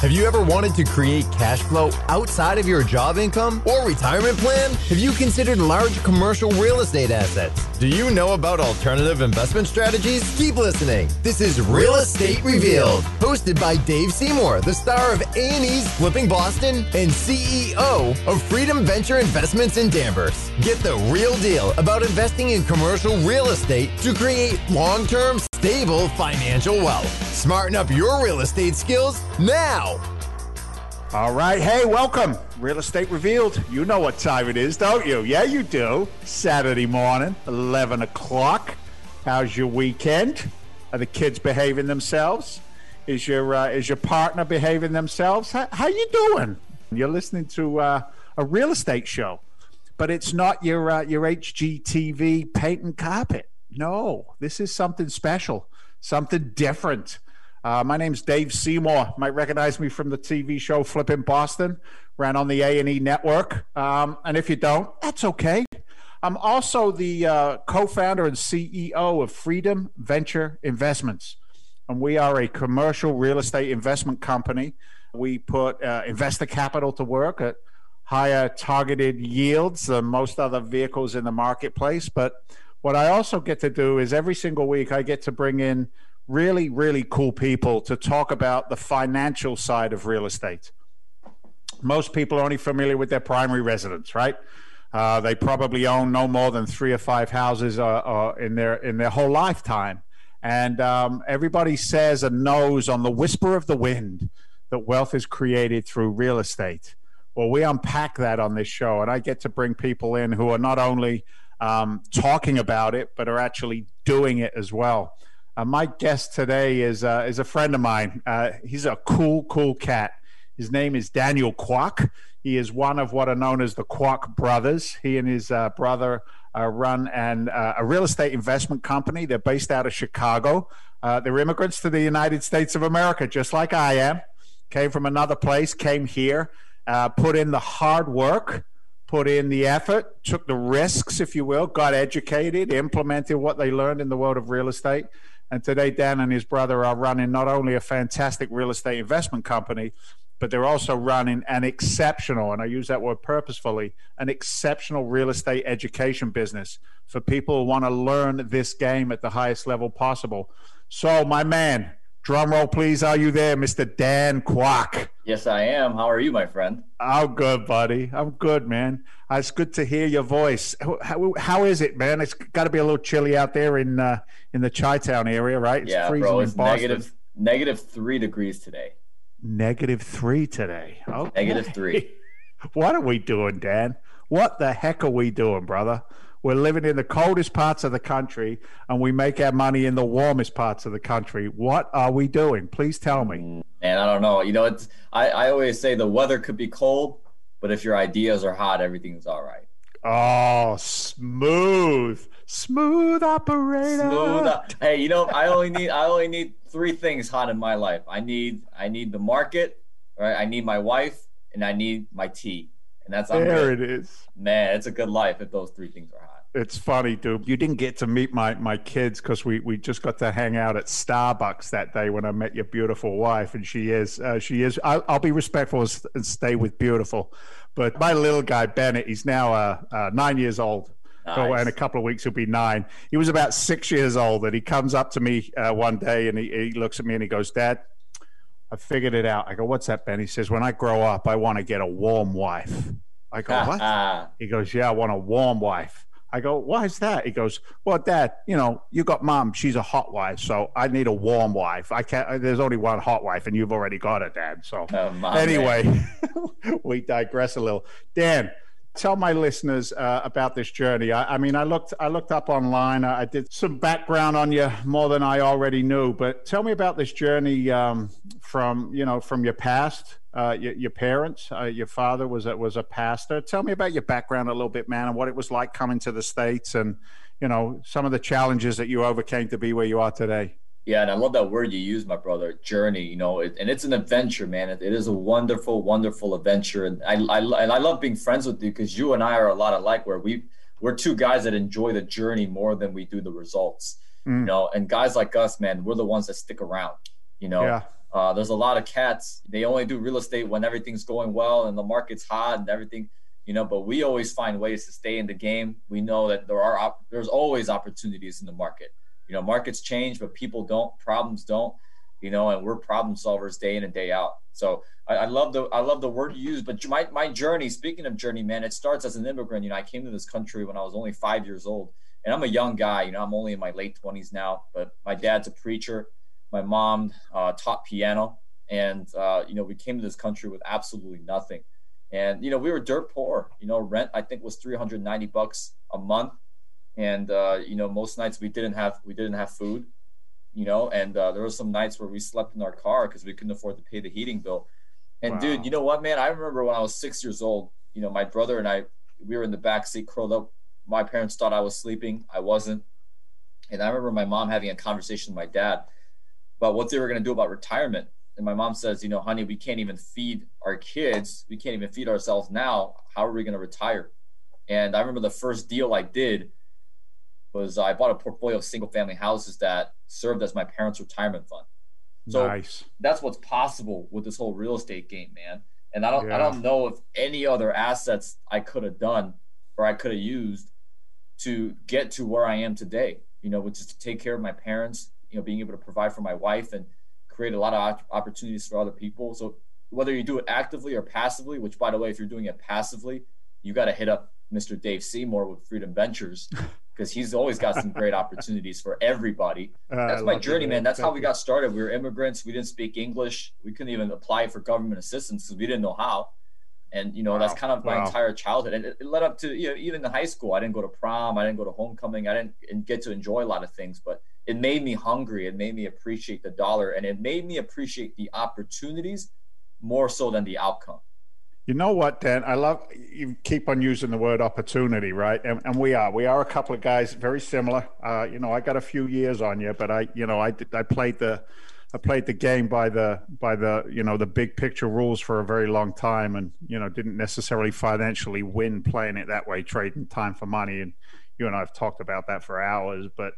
Have you ever wanted to create cash flow outside of your job income or retirement plan? Have you considered large commercial real estate assets? Do you know about alternative investment strategies? Keep listening. This is Real Estate Revealed, hosted by Dave Seymour, the star of A&E's Flipping Boston and CEO of Freedom Venture Investments in Danvers. Get the real deal about investing in commercial real estate to create long-term stable financial wealth. Smarten up your real estate skills now. All right. Hey, welcome. Real Estate Revealed. You know what time it is, don't you? Yeah, you do. Saturday morning, 11 o'clock. How's your weekend? Are the kids behaving themselves? Is your uh, is your partner behaving themselves? How, how you doing? You're listening to uh, a real estate show, but it's not your uh, your HGTV paint and carpet. No, this is something special, something different. Uh, my name's Dave Seymour. Might recognize me from the TV show Flipping Boston, ran on the A and E network. Um, and if you don't, that's okay. I'm also the uh, co-founder and CEO of Freedom Venture Investments, and we are a commercial real estate investment company. We put uh, investor capital to work at higher targeted yields than most other vehicles in the marketplace. But what I also get to do is every single week I get to bring in really, really cool people to talk about the financial side of real estate. Most people are only familiar with their primary residence, right? Uh, they probably own no more than three or five houses uh, uh, in their in their whole lifetime, and um, everybody says and knows on the whisper of the wind that wealth is created through real estate. Well, we unpack that on this show, and I get to bring people in who are not only um, talking about it, but are actually doing it as well. Uh, my guest today is uh, is a friend of mine. Uh, he's a cool, cool cat. His name is Daniel Kwak. He is one of what are known as the Kwak brothers. He and his uh, brother uh, run an, uh, a real estate investment company. They're based out of Chicago. they're immigrants to the United States of America, just like I am. Came from another place, came here, put in the hard work put in the effort, took the risks, if you will, got educated, implemented what they learned in the world of real estate, and today, Dan and his brother are running not only a fantastic real estate investment company, but they're also running an exceptional, and I use that word purposefully, an exceptional real estate education business for people who want to learn this game at the highest level possible. So, my man, drum roll, please. Are you there, Mr. Dan Kwak? Yes, I am. How are you, my friend? I'm good, buddy. I'm good, man. Uh, it's good to hear your voice. How, how is it, man? It's got to be a little chilly out there in uh, in the Chi Town area, right? It's yeah, bro. It's negative negative three degrees today. Negative three today. Okay. Negative three. what are we doing, Dan? What the heck are we doing, brother? We're living in the coldest parts of the country and we make our money in the warmest parts of the country. What are we doing? Please tell me. Man, I don't know. You know, it's I, I always say the weather could be cold, but if your ideas are hot, everything's all right. Oh, smooth, smooth operator. Smooth. Up. Hey, you know, I only need I only need three things hot in my life. I need I need the market, right? I need my wife, and I need my tea, and that's I'm there. Good. It is. Man, it's a good life if those three things are hot. It's funny, dude. You didn't get to meet my my kids because we we just got to hang out at Starbucks that day when I met your beautiful wife, and she is uh, she is. I'll, I'll be respectful and stay with beautiful but my little guy Bennett, he's now uh, uh, nine years old. Nice. So in a couple of weeks he'll be nine. He was about six years old, and he comes up to me uh, one day and he, he looks at me and he goes, "Dad, I figured it out." I go, "What's that, Ben?" He says, "When I grow up, I want to get a warm wife." I go, "What?" he goes, "Yeah, I want a warm wife." I go, why is that? He goes, well, Dad, you know, you got mom. She's a hot wife, so I need a warm wife. I can't. There's only one hot wife, and you've already got it, Dad. So oh, anyway, we digress a little. Dan, tell my listeners uh, about this journey. I, I, mean, I looked, I looked up online. I did some background on you more than I already knew. But tell me about this journey um, from, you know, from your past. Uh, your, your, parents, uh, your father was a, was a pastor. Tell me about your background a little bit, man, and what it was like coming to the states, and you know some of the challenges that you overcame to be where you are today. Yeah, and I love that word you use, my brother. Journey, you know, it, and it's an adventure, man. it, it is a wonderful, wonderful adventure, and I, I and I love being friends with you because you and I are a lot alike. Where we we're two guys that enjoy the journey more than we do the results. Mm. You know, and guys like us, man, we're the ones that stick around. You know, yeah. Uh, there's a lot of cats. They only do real estate when everything's going well and the market's hot and everything, you know. But we always find ways to stay in the game. We know that there are op- there's always opportunities in the market. You know, markets change, but people don't. Problems don't. You know, and we're problem solvers day in and day out. So I, I love the I love the word you use. But my my journey. Speaking of journey, man, it starts as an immigrant. You know, I came to this country when I was only five years old, and I'm a young guy. You know, I'm only in my late 20s now. But my dad's a preacher my mom uh, taught piano, and uh, you know we came to this country with absolutely nothing, and you know we were dirt poor. You know, rent I think was 390 bucks a month, and uh, you know most nights we didn't have we didn't have food, you know, and uh, there were some nights where we slept in our car because we couldn't afford to pay the heating bill. And wow. dude, you know what, man? I remember when I was six years old. You know, my brother and I we were in the back seat curled up. My parents thought I was sleeping. I wasn't. And I remember my mom having a conversation with my dad about what they were going to do about retirement. And my mom says, you know, honey, we can't even feed our kids. We can't even feed ourselves now. How are we going to retire? And I remember the first deal I did was I bought a portfolio of single family houses that served as my parents' retirement fund. So nice. that's what's possible with this whole real estate game, man. And I don't yeah. I don't know if any other assets I could have done or I could have used to get to where I am today, you know, which is to take care of my parents, you know being able to provide for my wife and create a lot of opportunities for other people. So whether you do it actively or passively which by the way if you're doing it passively you got to hit up mr dave seymour with freedom ventures because he's always got some great opportunities for everybody. Uh, that's my journey man. that's Thank how we got started. We were immigrants. We didn't speak english. We couldn't even apply for government assistance because we didn't know how. And you know wow. that's kind of my wow. entire childhood. And it, it, led up to you know even in high school i didn't go to prom. I didn't go to homecoming. I didn't get to enjoy a lot of things. But it made me hungry. It made me appreciate the dollar and it made me appreciate the opportunities more so than the outcome. You know what, Dan? I love you keep on using the word opportunity, right? And, and we are. We are a couple of guys very similar. Uh, you know, I got a few years on you, but I, you know, I I played the I played the game by the by the you know the big picture rules for a very long time, and you know didn't necessarily financially win playing it that way, trading time for money. And you and I have talked about that for hours, but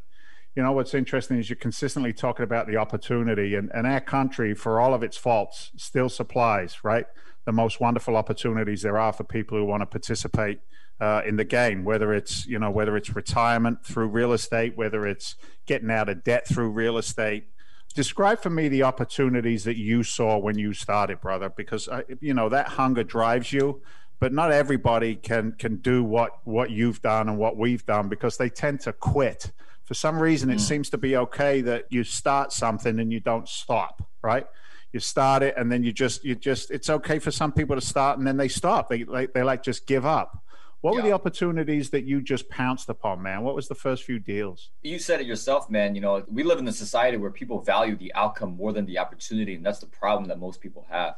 you know what's interesting is you're consistently talking about the opportunity and, and our country for all of its faults still supplies right the most wonderful opportunities there are for people who want to participate uh, in the game whether it's you know whether it's retirement through real estate whether it's getting out of debt through real estate. Describe for me the opportunities that you saw when you started brother because uh, you know that hunger drives you but not everybody can can do what what you've done and what we've done because they tend to quit for some reason it mm. seems to be okay that you start something and you don't stop right? You start it and then you just you just it's okay for some people to start and then they stop. They they, they like just give up. What yeah. were the opportunities that you just pounced upon man? What was the first few deals? You said it yourself man. You know we live in a society where people value the outcome more than the opportunity and that's the problem that most people have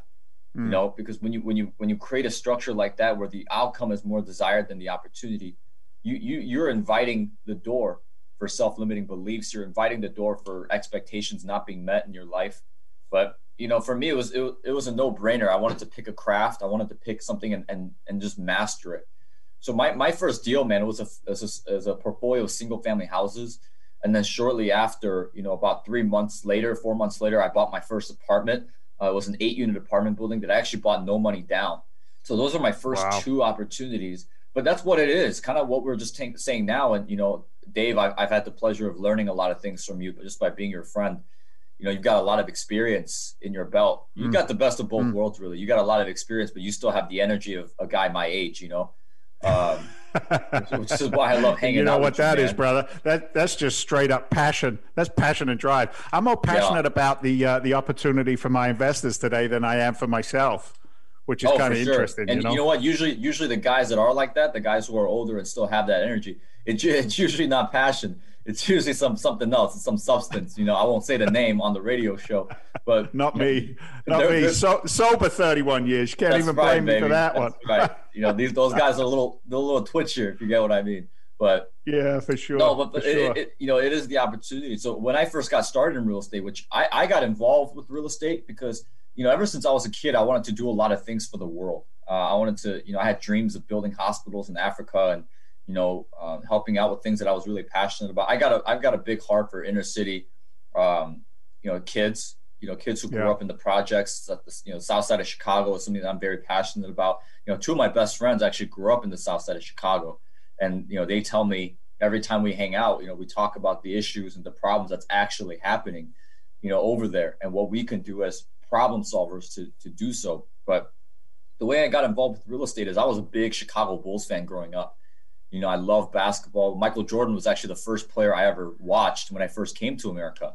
mm. you know? Because when you when you when you create a structure like that where the outcome is more desired than the opportunity you you you're inviting the door for self-limiting beliefs. You're inviting the door for expectations not being met in your life. But you know, for me, it was it, it was a no-brainer. I wanted to pick a craft. I wanted to pick something and and, and just master it. So my, my first deal, man, it was a, as a, a portfolio of single-family houses. And then shortly after, you know, about three months later, four months later, I bought my first apartment. Uh, it was an eight-unit apartment building that I actually bought no money down. So those are my first wow. two opportunities. But that's what it is, kind of what we're just t- saying now. And you know, Dave, I've, I've had the pleasure of learning a lot of things from you, but just by being your friend, you know, you've got a lot of experience in your belt. You mm. got the best of both mm. worlds, really. You got a lot of experience, but you still have the energy of a guy my age, you know. Um, which is why I love hanging out. You know what that you, is, brother? That that's just straight up passion. That's passion and drive. I'm more passionate yeah. about the uh, the opportunity for my investors today than I am for myself, which is oh, kind of sure. interesting. And you know? you know what? Usually, usually the guys that are like that, the guys who are older and still have that energy, it, it's usually not passion. It's usually some something else, some substance. You know, I won't say the name on the radio show, but not me, know, not me. So, sober thirty one years. You can't even right, blame baby. me for that that's one. right. You know, these those guys are a little they're a little twitchier, if you get what I mean. But yeah, for sure. No, but, but it, sure. it, you know, it is the opportunity. So when I first got started in real estate, which I, I got involved with real estate because you know, ever since I was a kid, I wanted to do a lot of things for the world. Uh, I wanted to, you know, I had dreams of building hospitals in Africa and you know, um, helping out with things that I was really passionate about. I got a I've got a big heart for inner city, um, you know, kids. You know, kids who grew Yeah. up in the projects, you know, south side of Chicago is something that I'm very passionate about. You know, two of my best friends actually grew up in the south side of Chicago, and you know, they tell me every time we hang out, you know, we talk about the issues and the problems that's actually happening, you know, over there, and what we can do as problem solvers to to do so. But the way I got involved with real estate is I was a big Chicago Bulls fan growing up. You know, I love basketball. Michael Jordan was actually the first player I ever watched when I first came to America.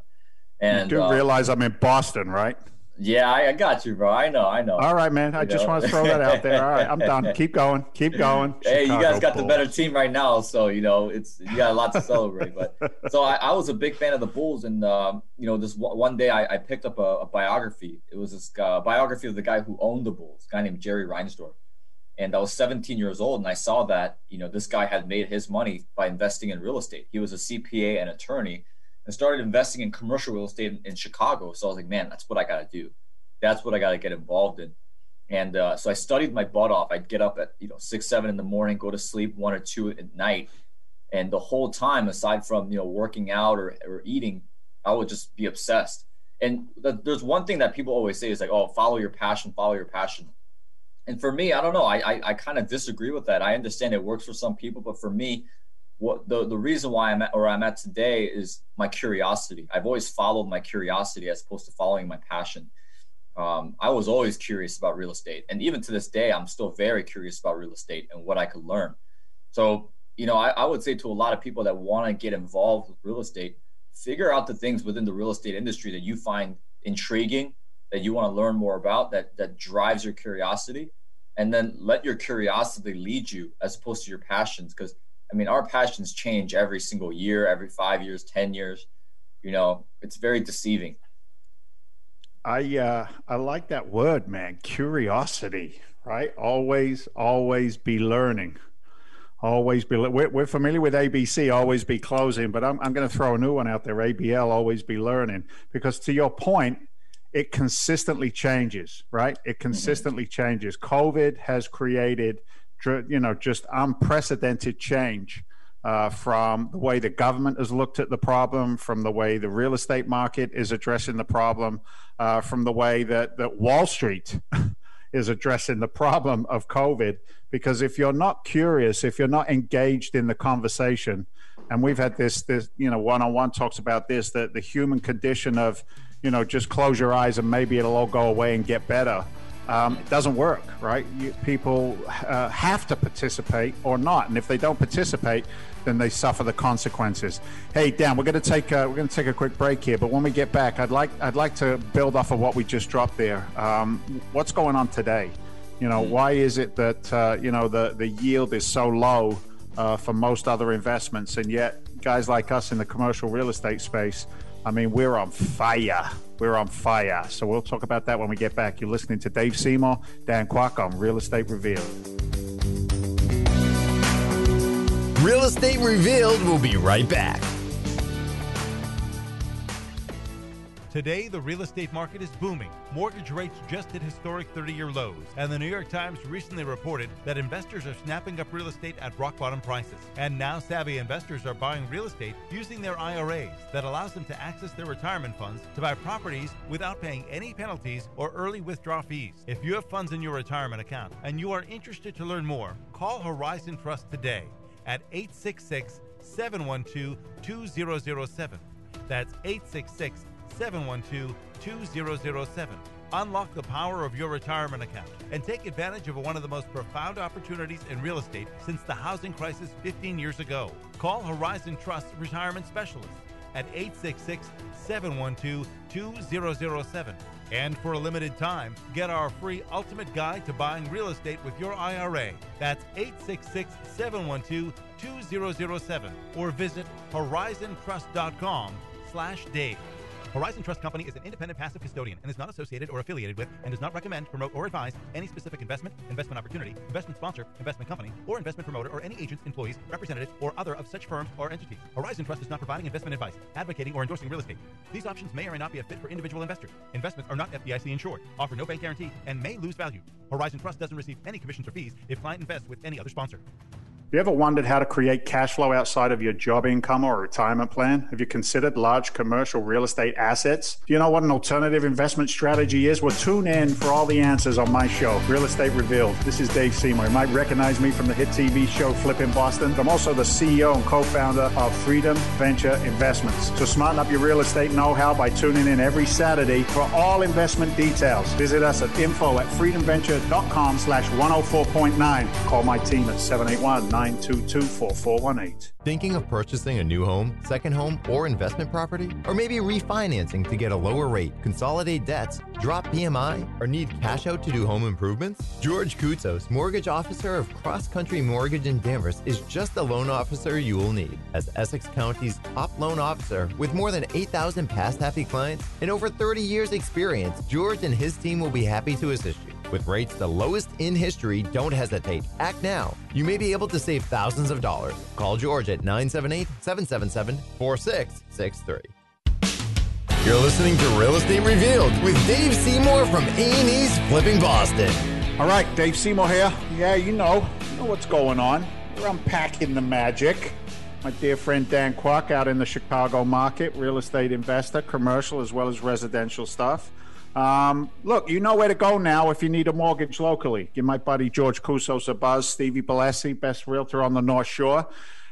And you do uh, realize I'm in Boston, right? Yeah, I, I got you, bro. I know, I know. All right, man. I You just know? want to throw that out there. All right, I'm done. Keep going. Keep going. hey, you guys got the better team right now, so you know it's you got a lot to celebrate. But so I, I was a big fan of the Bulls, and um, you know this one one day I, I picked up a, a biography. It was this uh, biography of the guy who owned the Bulls, a guy named Jerry Reinsdorf. And I was 17 years old, and I saw that you know this guy had made his money by investing in real estate. He was a CPA and attorney, and started investing in commercial real estate in, in Chicago. So I was like, man, that's what I got to do. That's what I got to get involved in. And uh, so I studied my butt off. I'd get up at you know six, seven in the morning, go to sleep one or two at night, and the whole time, aside from you know working out or, or eating, I would just be obsessed. And th- there's one thing that people always say is like, oh, follow your passion, follow your passion. And for me, I don't know. I I, I kind of disagree with that. I understand it works for some people, but for me, what the the reason why I'm at or I'm at today is my curiosity. I've always followed my curiosity as opposed to following my passion. Um, I was always curious about real estate, and even to this day, I'm still very curious about real estate and what I could learn. So, you know, I, I would say to a lot of people that want to get involved with real estate, figure out the things within the real estate industry that you find intriguing, that you want to learn more about, that that drives your curiosity, and then let your curiosity lead you as opposed to your passions. Because I mean, our passions change every single year, every five years, ten years. You know, it's very deceiving. I uh, I like that word, man. Curiosity, right? Always, always be learning. Always be. We're, we're familiar with ABC, always be closing, but I'm I'm going to throw a new one out there. ABL, always be learning, because to your point, it consistently changes, right? It consistently changes. COVID has created, you know, just unprecedented change uh, from the way the government has looked at the problem, from the way the real estate market is addressing the problem, uh, from the way that, that Wall Street is addressing the problem of COVID. Because if you're not curious, if you're not engaged in the conversation, and we've had this, this you know, one-on-one talks about this, that the human condition of, you know, just close your eyes and maybe it'll all go away and get better. Um, it doesn't work, right? You, people uh, have to participate or not, and if they don't participate, then they suffer the consequences. Hey, Dan, we're going to take a, we're going to take a quick break here, but when we get back, I'd like I'd like to build off of what we just dropped there. Um, what's going on today? You know, why is it that uh, you know the the yield is so low uh, for most other investments, and yet guys like us in the commercial real estate space, I mean, we're on fire. We're on fire. So we'll talk about that when we get back. You're listening to Dave Seymour, Dan Kwak on Real Estate Revealed. Real Estate Revealed will be right back. Today, the real estate market is booming. Mortgage rates just hit historic 30 year lows, and the New York Times recently reported that investors are snapping up real estate at rock bottom prices. And now, savvy investors are buying real estate using their IRAs that allows them to access their retirement funds to buy properties without paying any penalties or early withdrawal fees. If you have funds in your retirement account and you are interested to learn more, call Horizon Trust today at 866 712 2007. That's 866 712 2007. Unlock the power of your retirement account and take advantage of one of the most profound opportunities in real estate since the housing crisis 15 years ago. Call Horizon Trust Retirement Specialist at 866 712 2007. And for a limited time, get our free ultimate guide to buying real estate with your IRA. That's 866 712 2007 or visit horizontrust.com slash Dave. Horizon Trust Company is an independent passive custodian and is not associated or affiliated with and does not recommend, promote, or advise any specific investment, investment opportunity, investment sponsor, investment company, or investment promoter or any agents, employees, representatives, or other of such firms or entities. Horizon Trust is not providing investment advice, advocating, or endorsing real estate. These options may or may not be a fit for individual investors. Investments are not FDIC insured, offer no bank guarantee, and may lose value. Horizon Trust doesn't receive any commissions or fees if client invests with any other sponsor. Have you ever wondered how to create cash flow outside of your job income or retirement plan? Have you considered large commercial real estate assets? Do you know what an alternative investment strategy is? Well, tune in for all the answers on my show, Real Estate Revealed. This is Dave Seymour. You might recognize me from the hit TV show Flipping Boston. I'm also the CEO and co founder of Freedom Venture Investments. So smarten up your real estate know how by tuning in every Saturday for all investment details. Visit us at info at freedomventure.com slash 104.9. Call my team at 781 922 4418. Thinking of purchasing a new home, second home, or investment property? Or maybe refinancing to get a lower rate, consolidate debts, drop PMI, or need cash out to do home improvements? George Koutsos, mortgage officer of Cross Country Mortgage in Danvers, is just the loan officer you will need. As Essex County's top loan officer with more than 8,000 past happy clients and over 30 years experience, George and his team will be happy to assist you. With rates the lowest in history, don't hesitate. Act now. You may be able to save thousands of dollars. Call George at 978 777 4663. You're listening to Real Estate Revealed with Dave Seymour from A&E's Flipping Boston. All right, Dave Seymour here. Yeah, you know, you know what's going on. We're unpacking the magic. My dear friend Dan Kwak out in the Chicago market, real estate investor, commercial as well as residential stuff. Um, look, you know where to go now if you need a mortgage locally. Give my buddy George Koutsos a buzz, Stevie Balesi, best realtor on the North Shore.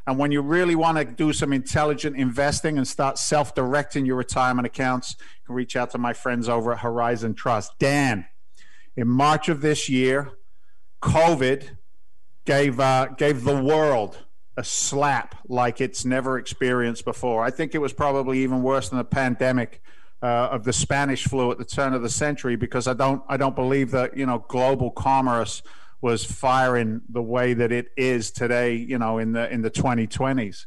And when you really want to do some intelligent investing and start self directing your retirement accounts, you can reach out to my friends over at Horizon Trust. Dan, in March of this year, COVID gave, uh, gave the world a slap like it's never experienced before. I think it was probably even worse than the pandemic. Uh, of the Spanish flu at the turn of the century, because I don't, I don't believe that you know global commerce was firing the way that it is today, you know, in the in the 2020s.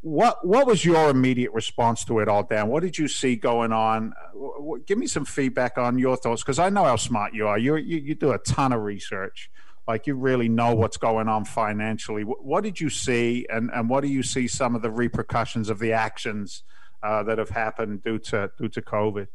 What what was your immediate response to it all, Dan? What did you see going on? Give me some feedback on your thoughts, because I know how smart you are. You, you you do a ton of research, like you really know what's going on financially. What did you see, and and what do you see some of the repercussions of the actions uh, that have happened due to due to COVID?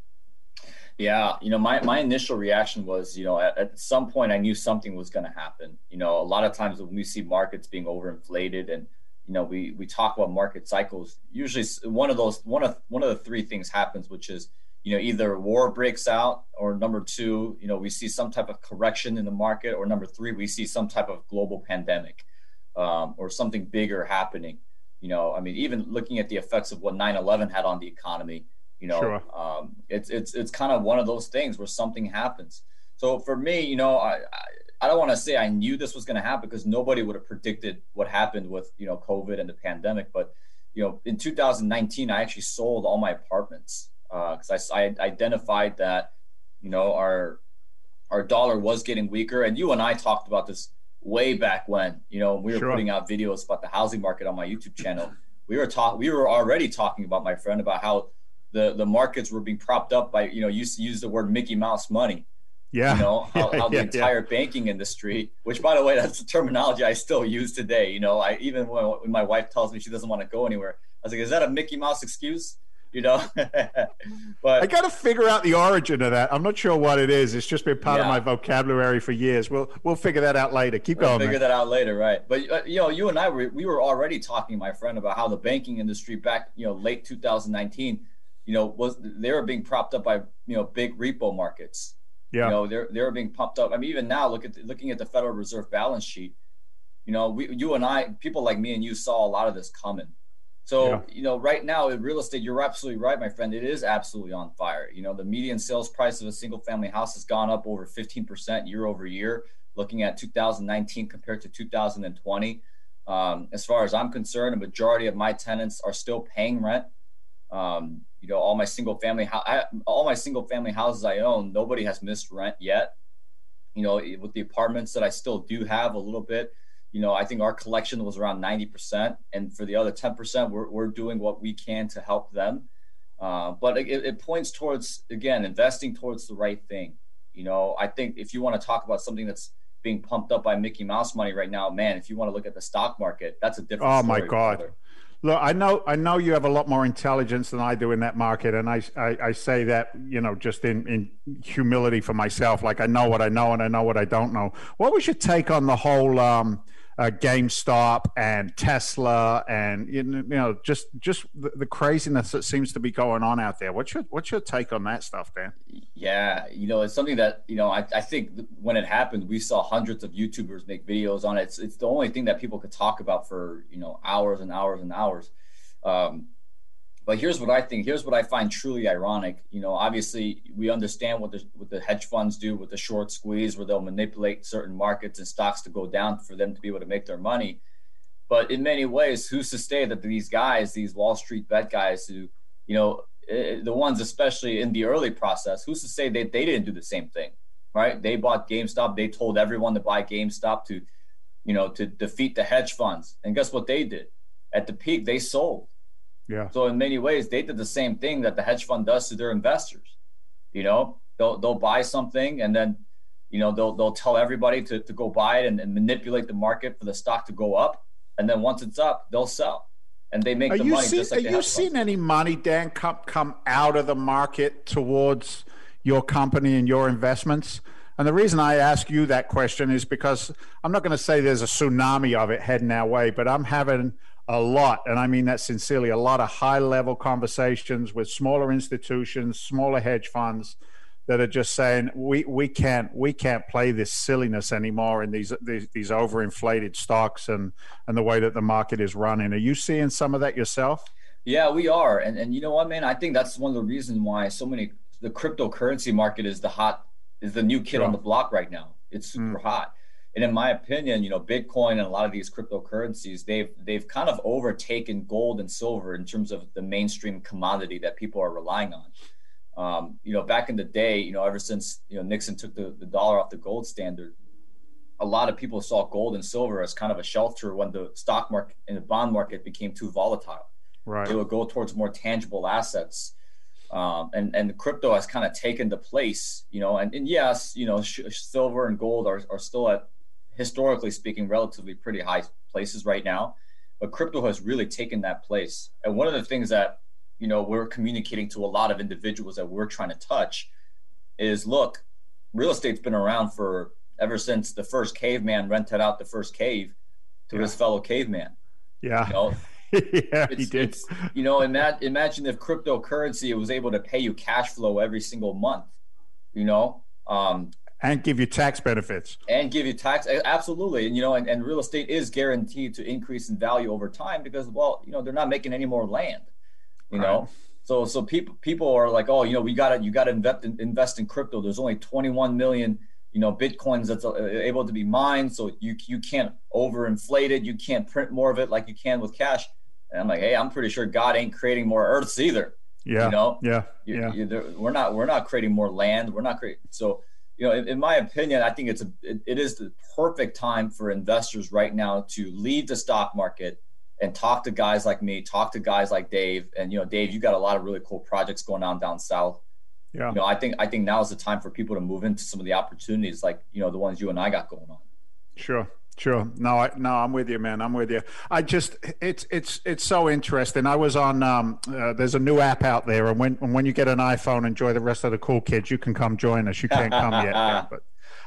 Yeah, you know, my, my initial reaction was, you know, at, at some point I knew something was going to happen. You know, a lot of times when we see markets being overinflated and, you know, we, we talk about market cycles, usually one of those, one of, one of the three things happens, which is, you know, either war breaks out or number two, you know, we see some type of correction in the market or number three, we see some type of global pandemic um, or something bigger happening. You know, I mean, even looking at the effects of what 9-11 had on the economy, you know, sure. um, it's it's it's kind of one of those things where something happens. So for me, you know, I I, I don't want to say I knew this was going to happen because nobody would have predicted what happened with you know COVID and the pandemic. But you know, in 2019, I actually sold all my apartments because uh, I, I identified that you know our our dollar was getting weaker, and you and I talked about this way back when. You know, we were sure. putting out videos about the housing market on my YouTube channel. We were talk we were already talking about my friend about how the the markets were being propped up by you know used to use the word Mickey Mouse money. Yeah. You know, how, how the entire yeah. banking industry, which by the way, that's the terminology I still use today. You know, I even when, when my wife tells me she doesn't want to go anywhere, I was like, is that a Mickey Mouse excuse? You know, but I got to figure out the origin of that. I'm not sure what it is. It's just been part yeah. of my vocabulary for years. We'll we'll figure that out later. Keep we'll going. Figure man. that out later, right? But uh, you know, you and I were we were already talking, my friend, about how the banking industry back you know late 2019 you know, was they were being propped up by you know big repo markets. Yeah. You know, they're they're being pumped up. I mean, even now, look at the, looking at the Federal Reserve balance sheet. You know, we, you and I, people like me and you, saw a lot of this coming. So, yeah. you know, right now in real estate, you're absolutely right, my friend. It is absolutely on fire. You know, the median sales price of a single family house has gone up over 15% year over year, looking at 2019 compared to 2020. Um, as far as I'm concerned, a majority of my tenants are still paying rent. Um, you know, all my single family, I, all my single family houses I own, nobody has missed rent yet. You know, with the apartments that I still do have a little bit, you know, I think our collection was around 90%. And for the other 10%, we're, we're doing what we can to help them. Uh, but it, it points towards, again, investing towards the right thing. You know, I think if you want to talk about something that's being pumped up by Mickey Mouse money right now, man, if you want to look at the stock market, that's a different. Oh my God. Brother. Look, I know, I know you have a lot more intelligence than I do in that market, and I, I, I, say that, you know, just in, in humility for myself. Like I know what I know, and I know what I don't know. What was your take on the whole um, uh, GameStop and Tesla and you know just just the, craziness that seems to be going on out there. What's your what's your take on that stuff, Dan? Yeah, you know it's something that you know I, I think when it happened, we saw hundreds of YouTubers make videos on it. It's it's the only thing that people could talk about for you know hours and hours and hours. Um, but here's what I think. Here's what I find truly ironic. You know, obviously we understand what the what the hedge funds do with the short squeeze, where they'll manipulate certain markets and stocks to go down for them to be able to make their money. But in many ways, who's to say that these guys, these Wall Street bet guys, who you know, eh, the ones especially in the early process, who's to say that they didn't do the same thing, right? They bought GameStop. They told everyone to buy GameStop to, you know, to defeat the hedge funds. And guess what they did? At the peak, they sold yeah. So in many ways, they did the same thing that the hedge fund does to their investors. You know, they'll they'll buy something and then, you know, they'll they'll tell everybody to, to go buy it and, and manipulate the market for the stock to go up. And then once it's up, they'll sell. And they make are the money seen, just like Are you seen any money, Dan, come come out of the market towards your company and your investments? And the reason I ask you that question is because I'm not going to say there's a tsunami of it heading our way, but I'm having a lot, and I mean that sincerely, a lot of high level conversations with smaller institutions, smaller hedge funds that are just saying we, we can't we can't play this silliness anymore in these, these these overinflated stocks and and the way that the market is running. Are you seeing some of that yourself? Yeah, we are, and and you know what, man, I think that's one of the reasons why so many the cryptocurrency market is the hot is the new kid on the block right now. It's super mm. hot and in my opinion, you know, Bitcoin and a lot of these cryptocurrencies, they've they've kind of overtaken gold and silver in terms of the mainstream commodity that people are relying on. Um, you know, back in the day, you know, ever since you know Nixon took the, the dollar off the gold standard, a lot of people saw gold and silver as kind of a shelter when the stock market and the bond market became too volatile. Right. They would go towards more tangible assets. Um, and and crypto has kind of taken the place, you know, and, and yes, you know, sh- silver and gold are, are still at historically speaking, relatively pretty high places right now. But crypto has really taken that place. And one of the things that, you know, we're communicating to a lot of individuals that we're trying to touch is look, real estate's been around for ever since the first caveman rented out the first cave to yeah. his fellow caveman. Yeah. You know, yeah, he did. you know, imagine, imagine if cryptocurrency was able to pay you cash flow every single month. You know, um, and give you tax benefits. And give you tax absolutely and you know and, and real estate is guaranteed to increase in value over time because well you know they're not making any more land you right. know so so people people are like oh you know we gotta you gotta invest in, invest in crypto. There's only 21 million you know bitcoins that's uh, able to be mined so you you can't overinflate it. You can't print more of it like you can with cash. And i'm like hey i'm pretty sure god ain't creating more earths either. Yeah you know? yeah you, yeah. you, we're not we're not creating more land. We're not creating so you know, in, in, my opinion, I think it's a it, it is the perfect time for investors right now to leave the stock market and talk to guys like me, talk to guys like Dave. And you know, Dave, you got a lot of really cool projects going on down south. Yeah. You know, I think I think now is the time for people to move into some of the opportunities like you know the ones you and I got going on. Sure. Sure. No, I, no, I'm with you, man. I'm with you. I just, it's, it's, it's so interesting. I was on. Um, uh, there's a new app out there, and when, and when you get an iPhone, enjoy the rest of the cool kids. You can come join us. You can't come yet, but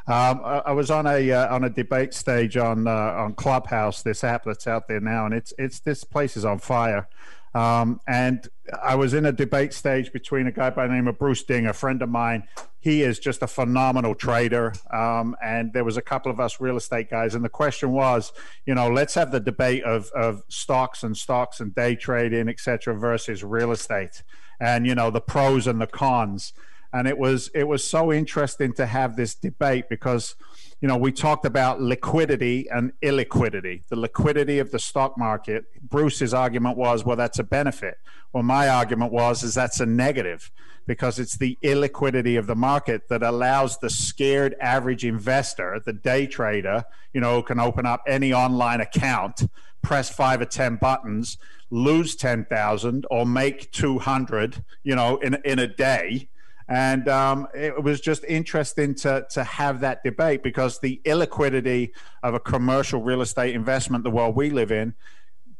um, I, I, was on a uh, on a debate stage on uh, on Clubhouse, this app that's out there now, and it's it's this place is on fire. Um, and I was in a debate stage between a guy by the name of Bruce Ding, a friend of mine. He is just a phenomenal trader. Um, and there was a couple of us real estate guys. And the question was, you know, let's have the debate of, of stocks and stocks and day trading, et cetera, versus real estate and, you know, the pros and the cons. And it was, it was so interesting to have this debate because, you know, we talked about liquidity and illiquidity, the liquidity of the stock market. Bruce's argument was, well, that's a benefit. Well, my argument was, is that's a negative because it's the illiquidity of the market that allows the scared average investor, the day trader, you know, can open up any online account, press five or 10 buttons, lose 10,000 or make 200, you know, in, in a day and um, it was just interesting to, to have that debate because the illiquidity of a commercial real estate investment, the world we live in,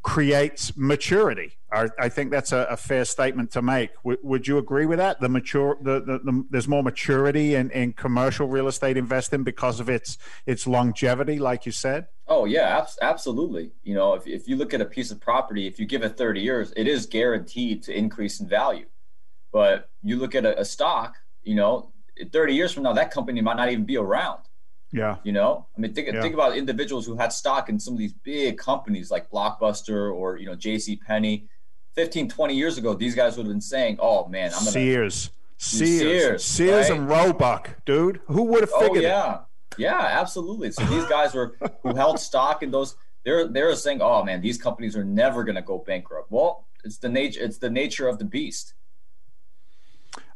creates maturity. I, I think that's a, a, fair statement to make. W- would you agree with that? The mature, the, the, the, there's more maturity in, in commercial real estate investing because of its its longevity, like you said. Oh yeah, ab- absolutely. You know, if, if you look at a piece of property, if you give it 30 years, it is guaranteed to increase in value. But you look at a, a stock, you know, 30 years from now, that company might not even be around. Yeah. You know, I mean, think, Yeah. think about individuals who had stock in some of these big companies like Blockbuster or, you know, JC Penney. 15, 20 years ago, these guys would have been saying, oh man, I'm going to. Sears. Sears. Sears, Sears, right? and Roebuck, dude. Who would have Oh figured it? yeah, yeah, absolutely. So these guys were who held stock in those. They're they're saying, oh man, these companies are never going to go bankrupt. Well, it's the nature. It's the nature of the beast.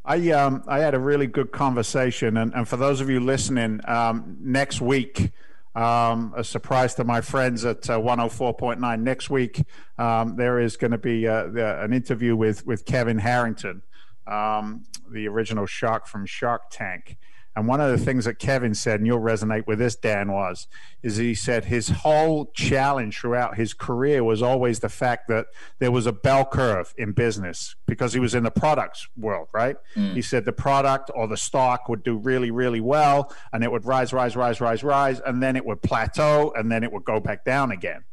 I um I had a really good conversation, and, and for those of you listening, um, next week, um, a surprise to my friends at uh, 104.9. Next week, um, there is going to be uh, the, an interview with with Kevin Harrington, um, the original shark from Shark Tank. And one of the things that Kevin said, and you'll resonate with this, Dan, was is he said his whole challenge throughout his career was always the fact that there was a bell curve in business because he was in the products world, right? Mm. He said the product or the stock would do really, really well, and it would rise, rise, rise, rise, rise, and then it would plateau, and then it would go back down again.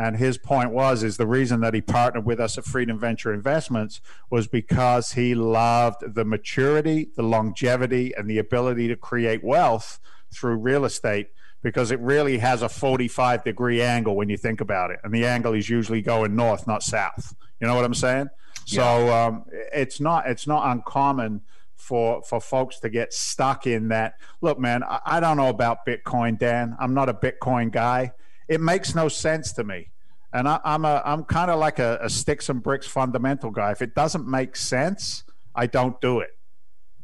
And his point was is the reason that he partnered with us at Freedom Venture Investments was because he loved the maturity, the longevity, and the ability to create wealth through real estate because it really has a 45 degree angle when you think about it. And the angle is usually going north, not south. You know what I'm saying? Yeah. So um, it's not it's not uncommon for for folks to get stuck in that. Look, man, I, I don't know about Bitcoin, Dan. I'm not a Bitcoin guy. It makes no sense to me. And I, I'm a I'm kind of like a, a sticks and bricks fundamental guy. If it doesn't make sense, I don't do it.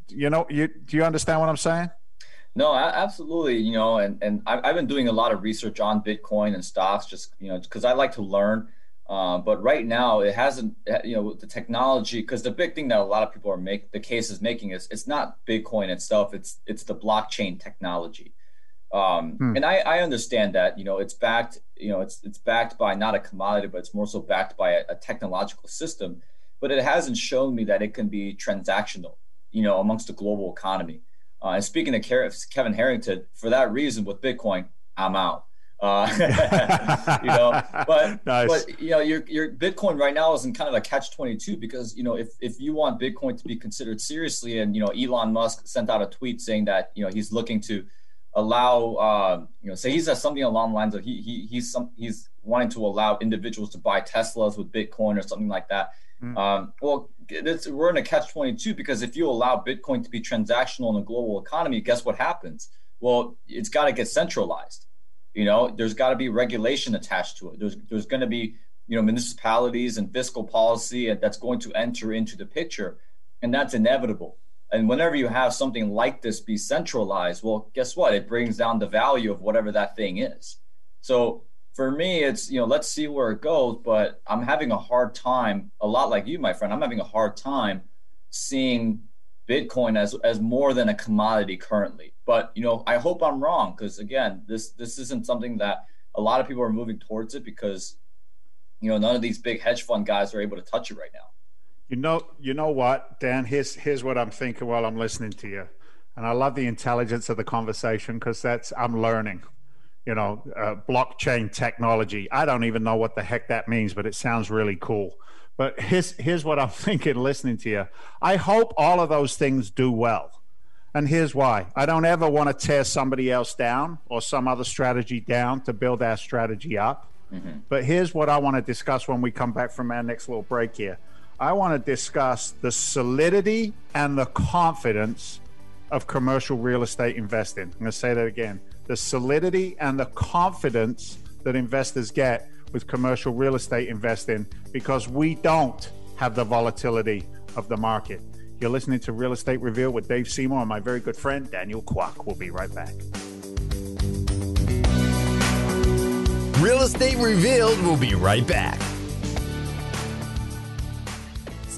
You know, you do you understand what I'm saying? No, absolutely. You know, and and I've, been doing a lot of research on Bitcoin and stocks, just you know, because I like to learn. Uh, but right now, it hasn't. You know, the technology, because the big thing that a lot of people are make the case is making is it's not Bitcoin itself. It's it's the blockchain technology. Um, Hmm. And I, I understand that. You know, it's backed. You know, it's it's backed by not a commodity, but it's more so backed by a, a technological system. But it hasn't shown me that it can be transactional. You know, amongst the global economy. Uh, and speaking to Kevin Harrington, for that reason, with Bitcoin, I'm out. Uh, you know, but Nice. but you know, your your Bitcoin right now is in kind of a catch twenty two because you know if if you want Bitcoin to be considered seriously, and you know Elon Musk sent out a tweet saying that you know he's looking to allow uh, you know say he says something along the lines of he he he's some he's wanting to allow individuals to buy Teslas with Bitcoin or something like that. Um, well, we're in a catch 22 because if you allow Bitcoin to be transactional in a global economy, guess what happens? Well, it's got to get centralized. You know, there's got to be regulation attached to it. There's there's going to be you know municipalities and fiscal policy that's going to enter into the picture, and that's inevitable. And whenever you have something like this be centralized, well, guess what? It brings down the value of whatever that thing is. So for me, it's you know let's see where it goes. But I'm having a hard time, a lot like you, my friend. I'm having a hard time seeing Bitcoin as as more than a commodity currently. But you know, I hope I'm wrong because again, this this isn't something that a lot of people are moving towards it because you know none of these big hedge fund guys are able to touch it right now. You know, you know what, Dan? Here's here's what I'm thinking while I'm listening to you, and I love the intelligence of the conversation because that's I'm learning. You know, uh, blockchain technology. I don't even know what the heck that means, but it sounds really cool. But here's here's what I'm thinking listening to you. I hope all of those things do well. And here's why. I don't ever want to tear somebody else down or some other strategy down to build our strategy up. But here's what I want to discuss when we come back from our next little break here. I want to discuss the solidity and the confidence of commercial real estate investing. I'm going to say that again. The solidity and the confidence that investors get with commercial real estate investing because we don't have the volatility of the market. You're listening to Real Estate Reveal with Dave Seymour and my very good friend Daniel Kwak. We'll be right back. Real Estate Revealed will be right back.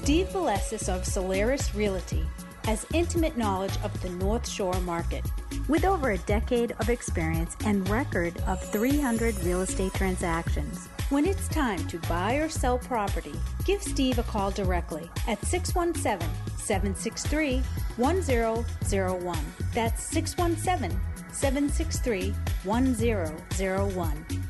Steve Valesis of Solaris Realty has intimate knowledge of the North Shore market. With over a decade of experience and record of 300 real estate transactions, When it's time to buy or sell property, give Steve a call directly at 617 763 1001. That's 617 763 1001.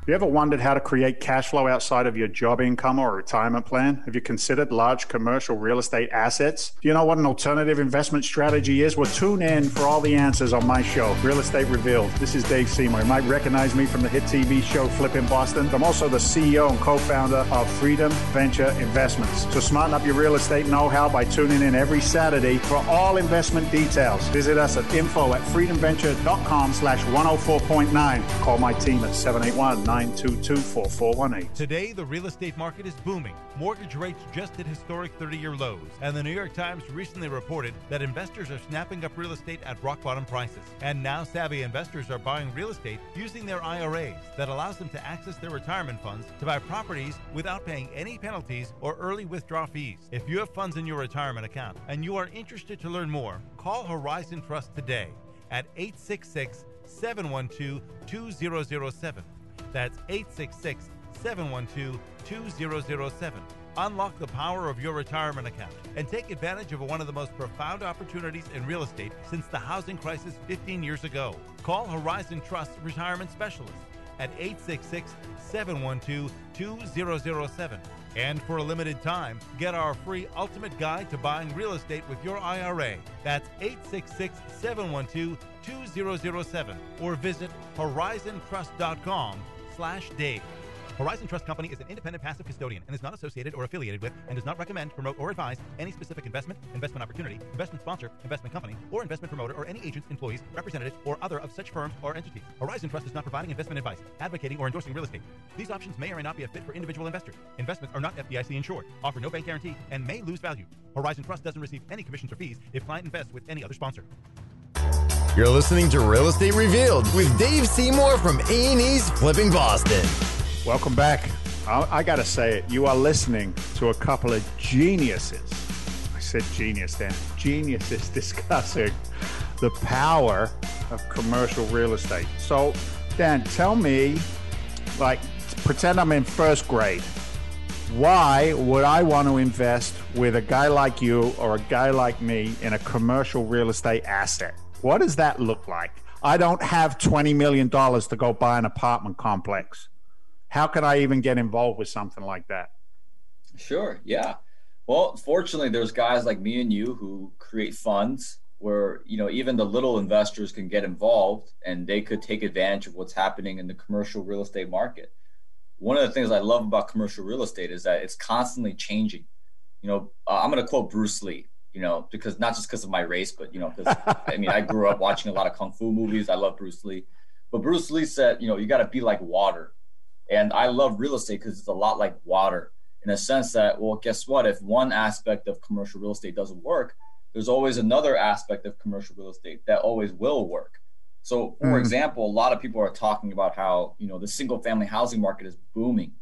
Have you ever wondered how to create cash flow outside of your job income or retirement plan? Have you considered large commercial real estate assets? Do you know what an alternative investment strategy is? Well, tune in for all the answers on my show, Real Estate Revealed. This is Dave Seymour. You might recognize me from the hit TV show Flipping Boston. I'm also the CEO and co founder of Freedom Venture Investments. So smarten up your real estate know how by tuning in every Saturday for all investment details. Visit us at info at freedomventure.com slash 104.9. Call my team at 781 922 4418. Today, the real estate market is booming. Mortgage rates just hit historic 30 year lows, and the New York Times recently reported that investors are snapping up real estate at rock bottom prices. And now, savvy investors are buying real estate using their IRAs that allows them to access their retirement funds to buy properties without paying any penalties or early withdrawal fees. If you have funds in your retirement account and you are interested to learn more, call Horizon Trust today at 866 712 2007. That's 866 712 2007. Unlock the power of your retirement account and take advantage of one of the most profound opportunities in real estate since the housing crisis 15 years ago. Call Horizon Trust Retirement Specialist at 866 712 2007. And for a limited time, get our free ultimate guide to buying real estate with your IRA. That's 866 712 2007 or visit horizontrust.com slash Dave. Horizon Trust Company is an independent passive custodian and is not associated or affiliated with and does not recommend, promote, or advise any specific investment, investment opportunity, investment sponsor, investment company, or investment promoter or any agents, employees, representatives, or other of such firms or entities. Horizon Trust is not providing investment advice, advocating, or endorsing real estate. These options may or may not be a fit for individual investors. Investments are not FDIC insured, offer no bank guarantee, and may lose value. Horizon Trust doesn't receive any commissions or fees if client invests with any other sponsor. You're listening to Real Estate Revealed with Dave Seymour from A&E's Flipping Boston. Welcome back. I, I got to say it. You are listening to a couple of geniuses. I said genius then. Geniuses discussing the power of commercial real estate. So, Dan, tell me, like, pretend I'm in first grade. Why would I want to invest with a guy like you or a guy like me in a commercial real estate asset? What does that look like? I don't have $20 million to go buy an apartment complex how can I even get involved with something like that? Sure. Yeah. Well, fortunately, there's guys like me and you who create funds where you know even the little investors can get involved and they could take advantage of what's happening in the commercial real estate market. One of the things I love about commercial real estate is that it's constantly changing. You know, uh, I'm going to quote Bruce Lee. You know, because not just because of my race, but you know, because I mean, I grew up watching a lot of kung fu movies. I love Bruce Lee, but Bruce Lee said, you know, you got to be like water and I love real estate because it's a lot like water in a sense that, well, guess what? If one aspect of commercial real estate doesn't work, there's always another aspect of commercial real estate that always will work. So, for mm. example, a lot of people are talking about how you know the single family housing market is booming,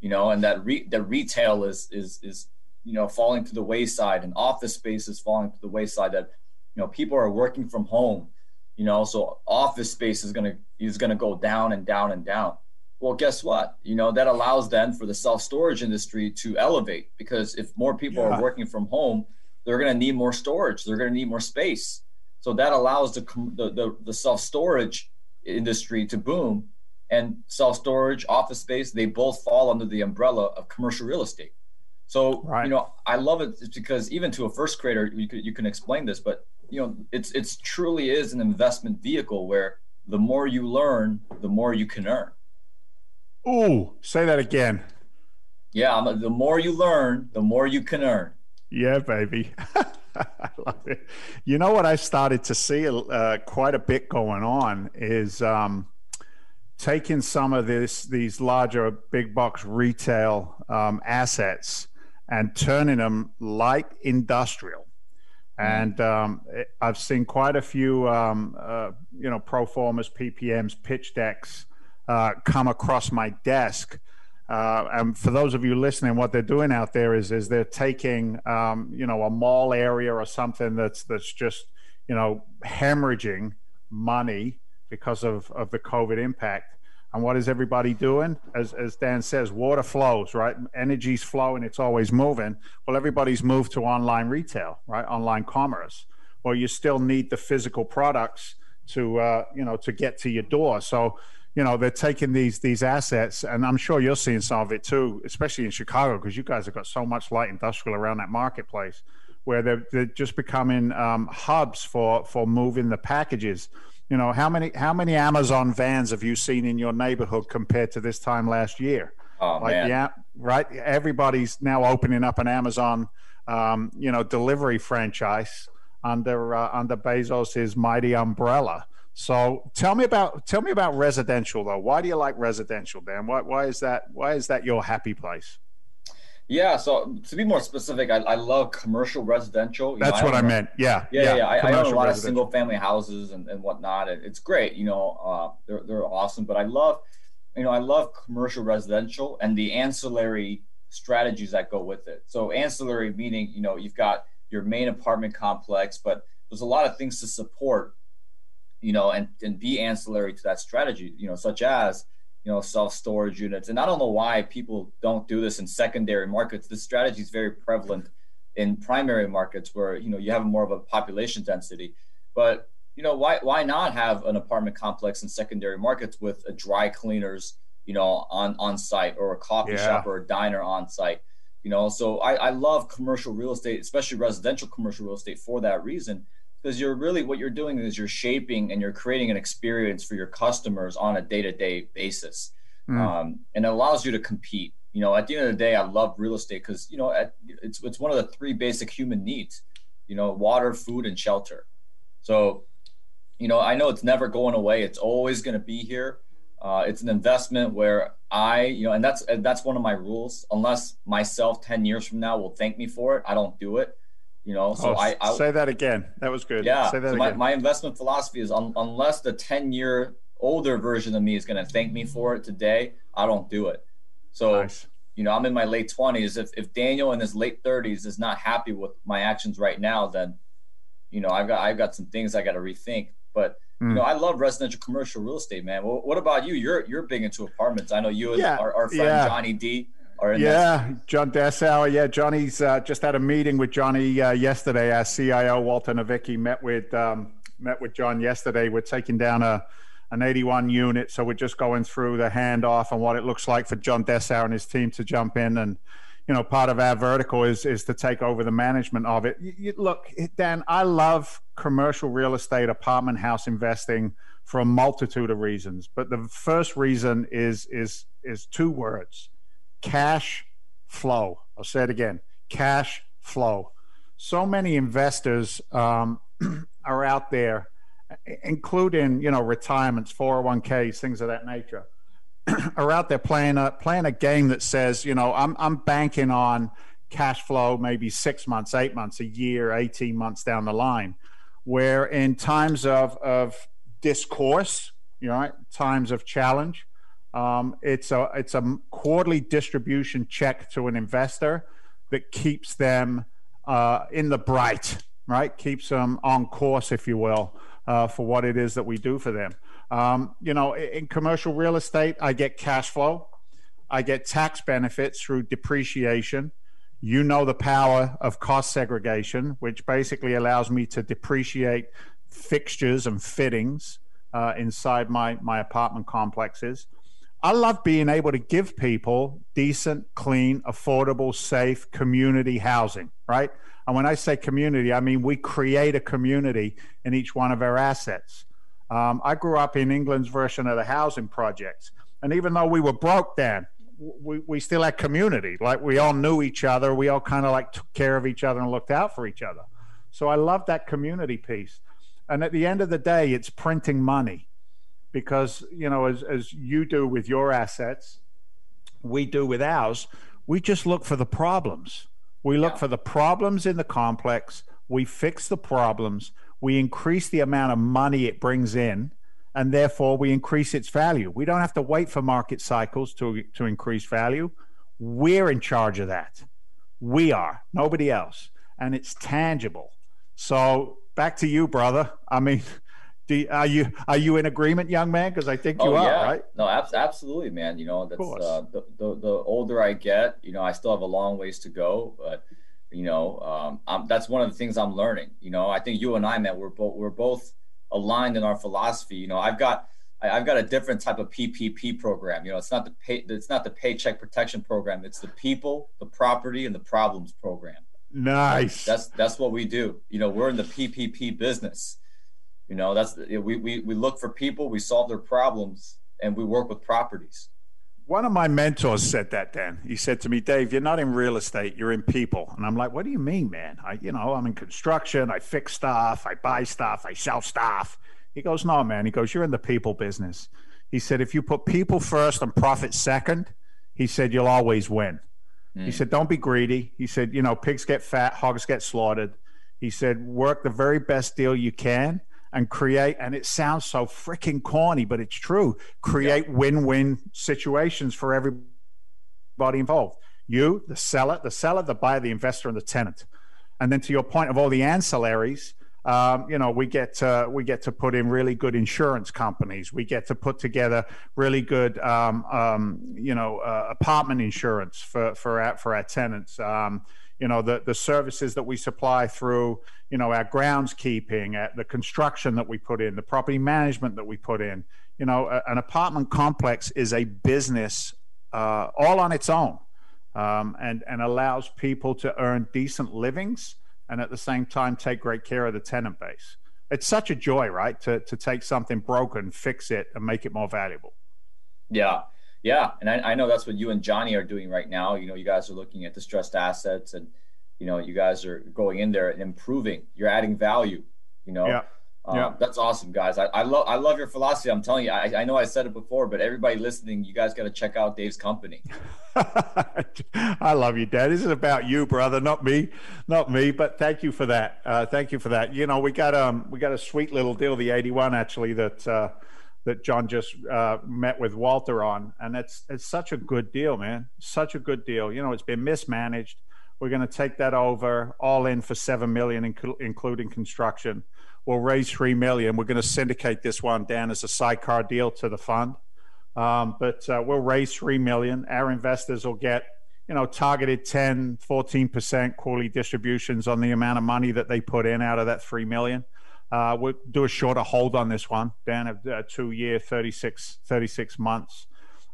you know, and that re- that retail is is is you know falling to the wayside, and office space is falling to the wayside. That you know people are working from home, you know, so office space is gonna is gonna go down and down and down well guess what you know that allows then for the self-storage industry to elevate because if more people yeah. are working from home they're going to need more storage they're going to need more space so that allows the, the, the, the self-storage industry to boom and self-storage office space they both fall under the umbrella of commercial real estate so right. you know i love it because even to a first grader you, could, you can explain this but you know it's it's truly is an investment vehicle where the more you learn the more you can earn Ooh, say that again. Yeah, the more you learn, the more you can earn. Yeah, baby. I love it. You know what I started to see uh, quite a bit going on is um, taking some of this these larger big box retail um, assets and turning them like industrial. Mm-hmm. And um, I've seen quite a few, um, uh, you know, pro formas, PPMs, pitch decks uh, come across my desk. Uh, and for those of you listening, what they're doing out there is is they're taking um, you know a mall area or something that's that's just you know hemorrhaging money because of of the COVID impact. And what is everybody doing? As as Dan says, water flows, right? Energy's flowing; it's always moving. Well, everybody's moved to online retail, right? Online commerce. Well, you still need the physical products to uh, you know to get to your door. So you know they're taking these these assets and i'm sure you're seeing some of it too especially in chicago because you guys have got so much light industrial around that marketplace where they're, they're just becoming um, hubs for for moving the packages you know how many how many amazon vans have you seen in your neighborhood compared to this time last year oh, like man. yeah right everybody's now opening up an amazon um, you know delivery franchise under uh, under bezos's mighty umbrella so tell me about tell me about residential though. Why do you like residential, Dan? Why why is that why is that your happy place? Yeah, so to be more specific, I, I love commercial residential. You That's know, I what I meant. Yeah, yeah, yeah. yeah. I, I, own a lot of single family houses and, and whatnot. It's great, you know. Uh, they're they're awesome, but I love, you know, I love commercial residential and the ancillary strategies that go with it. So ancillary meaning, you know, you've got your main apartment complex, but there's a lot of things to support you know, and, and be ancillary to that strategy, you know, such as, you know, self-storage units. And I don't know why people don't do this in secondary markets. This strategy is very prevalent in primary markets where, you know, you have more of a population density. But, you know, why why not have an apartment complex in secondary markets with a dry cleaners, you know, on on site or a coffee yeah. shop or a diner on site? You know, so I, I love commercial real estate, especially residential commercial real estate for that reason because you're really what you're doing is you're shaping and you're creating an experience for your customers on a day-to-day basis. Mm. um, and it allows you to compete. You know at the end of the day i love real estate because you know at, it's, it's one of the three basic human needs you know water food and shelter. So you know i know it's never going away. It's always going to be here. Uh, it's an investment where i you know and that's and that's one of my rules. Unless myself 10 years from now will thank me for it i don't do it you know, so oh, I, I, say that again. That was good. Yeah. Say that so my, my investment philosophy is un, unless the 10 year older version of me is going to thank me for it today, I don't do it. So, nice. you know, I'm in my late 20s. If, if Daniel in his late 30s is not happy with my actions right now, then, you know, I've got, I've got some things I got to rethink. But, mm. you know, I love residential commercial real estate, man. Well, what about you? You're, you're big into apartments. I know you and yeah. our, our friend yeah. Johnny D yeah, John Dessau. Yeah, Johnny's uh, just had a meeting with Johnny uh, yesterday. Our CIO Walter Novicki met with um, met with John yesterday. We're taking down a an 81 unit, so we're just going through the handoff and what it looks like for John Dessau and his team to jump in. And you know, part of our vertical is is to take over the management of it. You, you, look, Dan, I love commercial real estate, apartment house investing for a multitude of reasons, but the first reason is is is two words cash flow. I'll say it again cash flow. So many investors um, are out there, including you know retirements, 401ks, things of that nature, are out there playing a playing a game that says, you know, I'm I'm banking on cash flow maybe six months, eight months, a year, 18 months down the line. Where in times of of discourse, you know, times of challenge, um, it's a it's a quarterly distribution check to an investor that keeps them uh, in the bright, right? Keeps them on course, if you will, uh, for what it is that we do for them. Um, you know, in commercial real estate, I get cash flow, I get tax benefits through depreciation. You know the power of cost segregation, which basically allows me to depreciate fixtures and fittings uh, inside my my apartment complexes. I love being able to give people decent, clean, affordable, safe community housing, right? And when I say community, I mean we create a community in each one of our assets. Um, I grew up in England's version of the housing projects. And even though we were broke then, we, we still had community. Like we all knew each other. We all kind of like took care of each other and looked out for each other. So I love that community piece. And at the end of the day, it's printing money because you know as, as you do with your assets we do with ours we just look for the problems. We look yeah. for the problems in the complex. We fix the problems. We increase the amount of money it brings in and therefore we increase its value. We don't have to wait for market cycles to to increase value. We're in charge of that. We are nobody else. And it's tangible. So back to you brother. I mean do, are you are you in agreement, young man? Because I think you oh, are, yeah. right? No, ab- absolutely, man. You know, that's uh, the, the, the older I get, you know, I still have a long ways to go, but you know, um, I'm, that's one of the things I'm learning. You know, I think you and I, man, we're both we're both aligned in our philosophy. You know, I've got I, have got a different type of PPP program. You know, it's not the pay, it's not the paycheck protection program. It's the people, the property, and the problems program. Nice. That's that's what we do. You know, we're in the PPP business. You know, that's we we we look for people, we solve their problems, and we work with properties. One of my mentors said that. Dan, he said to me, "Dave, you're not in real estate, you're in people." And I'm like, "What do you mean, man? I, you know, I'm in construction. I fix stuff, I buy stuff, I sell stuff." He goes, "No, man." He goes, "You're in the people business." He said, "If you put people first and profit second, he said you'll always win." Mm. He said, Don't be greedy. He said, You know, pigs get fat, hogs get slaughtered. He said, Work the very best deal you can and create, and it sounds so freaking corny, but it's true. Create yeah. win win situations for everybody involved. You, the seller, the seller, the buyer, the investor, and the tenant. And then to your point of all the ancillaries, um, you know, we get to, we get to put in really good insurance companies. We get to put together really good, um, um, you know, uh, apartment insurance for for our, for our tenants. You know, the the services that we supply through, you know, our groundskeeping, uh, the construction that we put in, the property management that we put in. You know, a, an apartment complex is a business uh, all on its own, um, and and allows people to earn decent livings and at the same time take great care of the tenant base. It's such a joy, right? To to take something broken, fix it, and make it more valuable. Yeah. Yeah. And I, I know that's what you and Johnny are doing right now. You know, you guys are looking at distressed assets and you know, you guys are going in there and improving. You're adding value, you know. Yeah. Um, yeah. That's awesome, guys. I, I love I love your philosophy. I'm telling you, I, I know I said it before, but everybody listening, you guys got to check out Dave's company. I love you, Dad. This is about you, brother, not me, not me. But thank you for that. Uh, thank you for that. You know, we got um we got a sweet little deal, the 81 actually that uh, that John just uh, met with Walter on, and it's it's such a good deal, man. Such a good deal. You know, it's been mismanaged. We're going to take that over all in for seven million, including construction we'll raise three million. We're going to syndicate this one down as a sidecar deal to the fund, um, but uh, we'll raise three million. Our investors will get you know targeted 10 14% quarterly distributions on the amount of money that they put in out of that 3 million uh, we'll do a shorter hold on this one down a, a two year 36 36 months.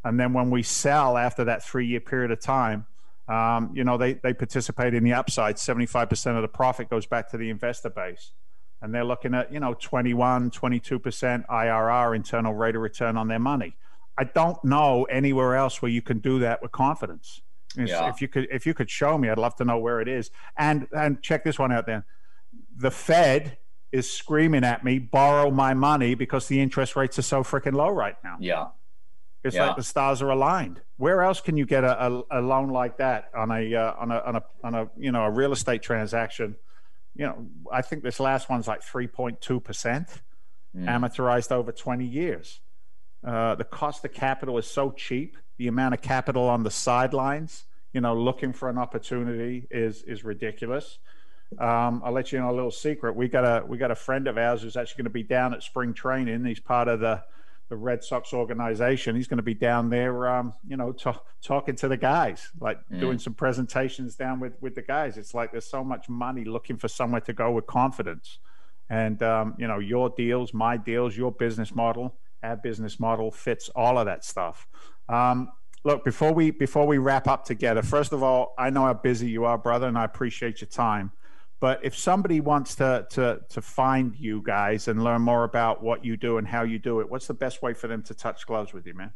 And then when we sell after that three year period of time um, you know they, they participate in the upside. 75% of the profit goes back to the investor base. And they're looking at you know 21 22% irr internal rate of return on their money. I don't know anywhere else where you can do that with confidence. Yeah. if you could if you could show me i'd love to know where it is. And and check this one out then the fed is screaming at me borrow my money because the interest rates are so freaking low right now yeah it's yeah. like the stars are aligned. Where else can you get a, a, a loan like that on a, uh, on a on a on a you know a real estate transaction you know, I think this last one's like 3.2% mm. amortized over 20 years. Uh, the cost of capital is so cheap. The amount of capital on the sidelines, you know, looking for an opportunity is is ridiculous. Um, I'll let you know a little secret. We got a we got a friend of ours who's actually going to be down at spring training. He's part of the the Red Sox organization. He's going to be down there, um, you know, t- talking to the guys, like mm. doing some presentations down with with the guys. It's like there's so much money looking for somewhere to go with confidence, and um, you know, your deals, my deals, your business model, our business model fits all of that stuff. Um, look, before we before we wrap up together, first of all, I know how busy you are, brother, and I appreciate your time. But if somebody wants to to to find you guys and learn more about what you do and how you do it, what's the best way for them to touch gloves with you, man?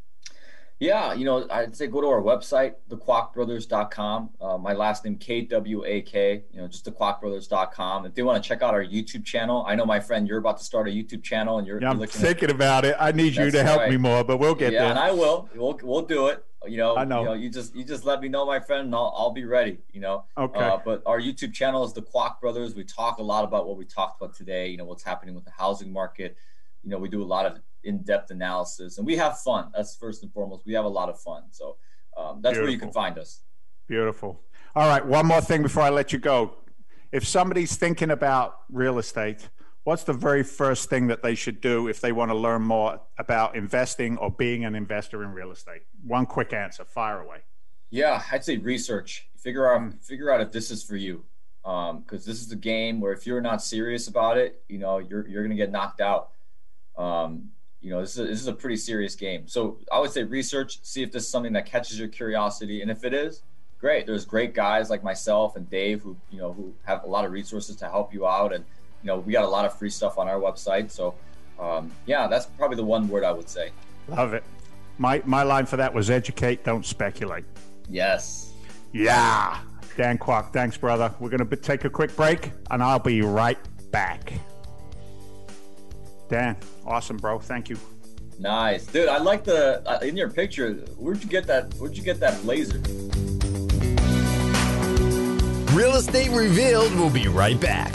Yeah, you know, I'd say go to our website, thekwakbrothers.com. Uh, my last name, K W A K, you know, just thekwakbrothers.com. If they want to check out our YouTube channel, I know my friend, you're about to start a YouTube channel and you're, yeah, I'm you're thinking at, about it. I need you to help right. me more, but we'll get yeah, there. and I will. We'll, we'll do it. You know, I know. You, know, you just you just let me know, my friend, and I'll, I'll be ready. You know. Okay. Uh, but our YouTube channel is the Kwak Brothers. We talk a lot about what we talked about today. You know, what's happening with the housing market. You know, we do a lot of in-depth analysis, and we have fun. That's first and foremost. We have a lot of fun. So um, that's Beautiful. where you can find us. Beautiful. All right. One more thing before I let you go. If somebody's thinking about real estate what's the very first thing that they should do if they want to learn more about investing or being an investor in real estate? One quick answer, fire away. Yeah, I'd say research. Figure out mm. figure out if this is for you, because um, this is a game where if you're not serious about it, you know you're you're gonna get knocked out. Um, you know, this is, a, this is a pretty serious game. So I would say research, see if this is something that catches your curiosity. And if it is, great. There's great guys like myself and Dave who, you know, who have a lot of resources to help you out. And, you know, we got a lot of free stuff on our website. So, um, yeah, that's probably the one word I would say. Love it. My, my line for that was educate, don't speculate. Yes. Yeah. Dan Kwak, thanks, brother. We're going to take a quick break, and I'll be right back. Dan, awesome, bro. Thank you. Nice, dude. I like the uh, in your picture. Where'd you get that? Where'd you get that blazer? Real Estate Revealed We'll be right back.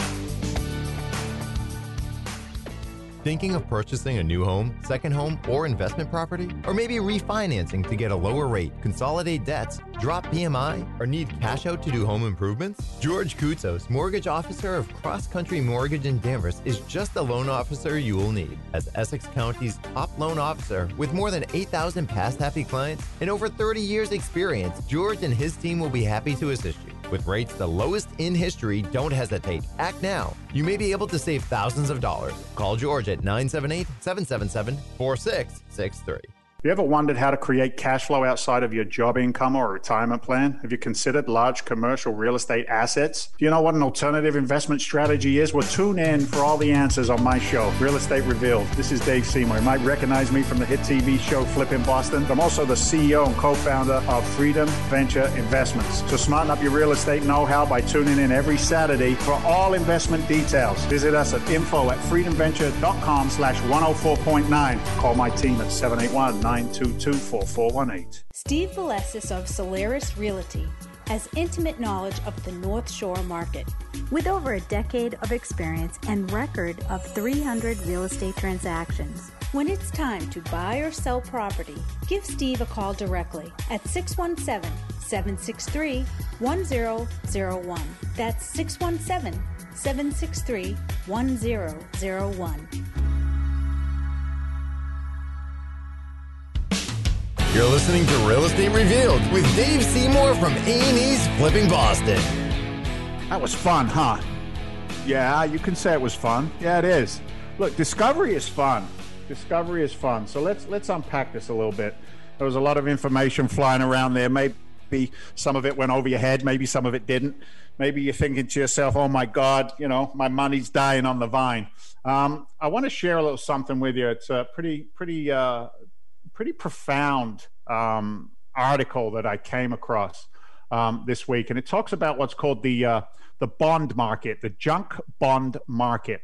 Thinking of purchasing a new home, second home, or investment property? Or maybe refinancing to get a lower rate, consolidate debts, drop PMI, or need cash out to do home improvements? George Koutsos, mortgage officer of Cross Country Mortgage in Danvers, is just the loan officer you will need. As Essex County's top loan officer with more than 8,000 past happy clients and over 30 years experience, George and his team will be happy to assist you. With rates the lowest in history, don't hesitate. Act now. You may be able to save thousands of dollars. Call George at 978 777 4663. Have you ever wondered how to create cash flow outside of your job income or retirement plan? Have you considered large commercial real estate assets? Do you know what an alternative investment strategy is? Well, tune in for all the answers on my show, Real Estate Revealed. This is Dave Seymour. You might recognize me from the hit TV show Flipping Boston. I'm also the CEO and co founder of Freedom Venture Investments. So smarten up your real estate know how by tuning in every Saturday for all investment details. Visit us at info at freedomventure.com slash 104.9. Call my team at 781 922 Steve Valesis of Solaris Realty has intimate knowledge of the North Shore market. With over a decade of experience and record of 300 real estate transactions. When it's time to buy or sell property, give Steve a call directly at 617 763 1001. That's 617 763 1001. You're listening to Real Estate Revealed with Dave Seymour from A&E's Flipping Boston. That was fun, huh? Yeah, you can say it was fun. Yeah, it is. Look, discovery is fun. Discovery is fun. So let's let's unpack this a little bit. There was a lot of information flying around there. Maybe some of it went over your head. Maybe some of it didn't. Maybe you're thinking to yourself, "Oh my God, you know, my money's dying on the vine." Um, I want to share a little something with you. It's a pretty pretty uh, pretty profound um, article that I came across um, this week, and it talks about what's called the uh, the bond market, the junk bond market.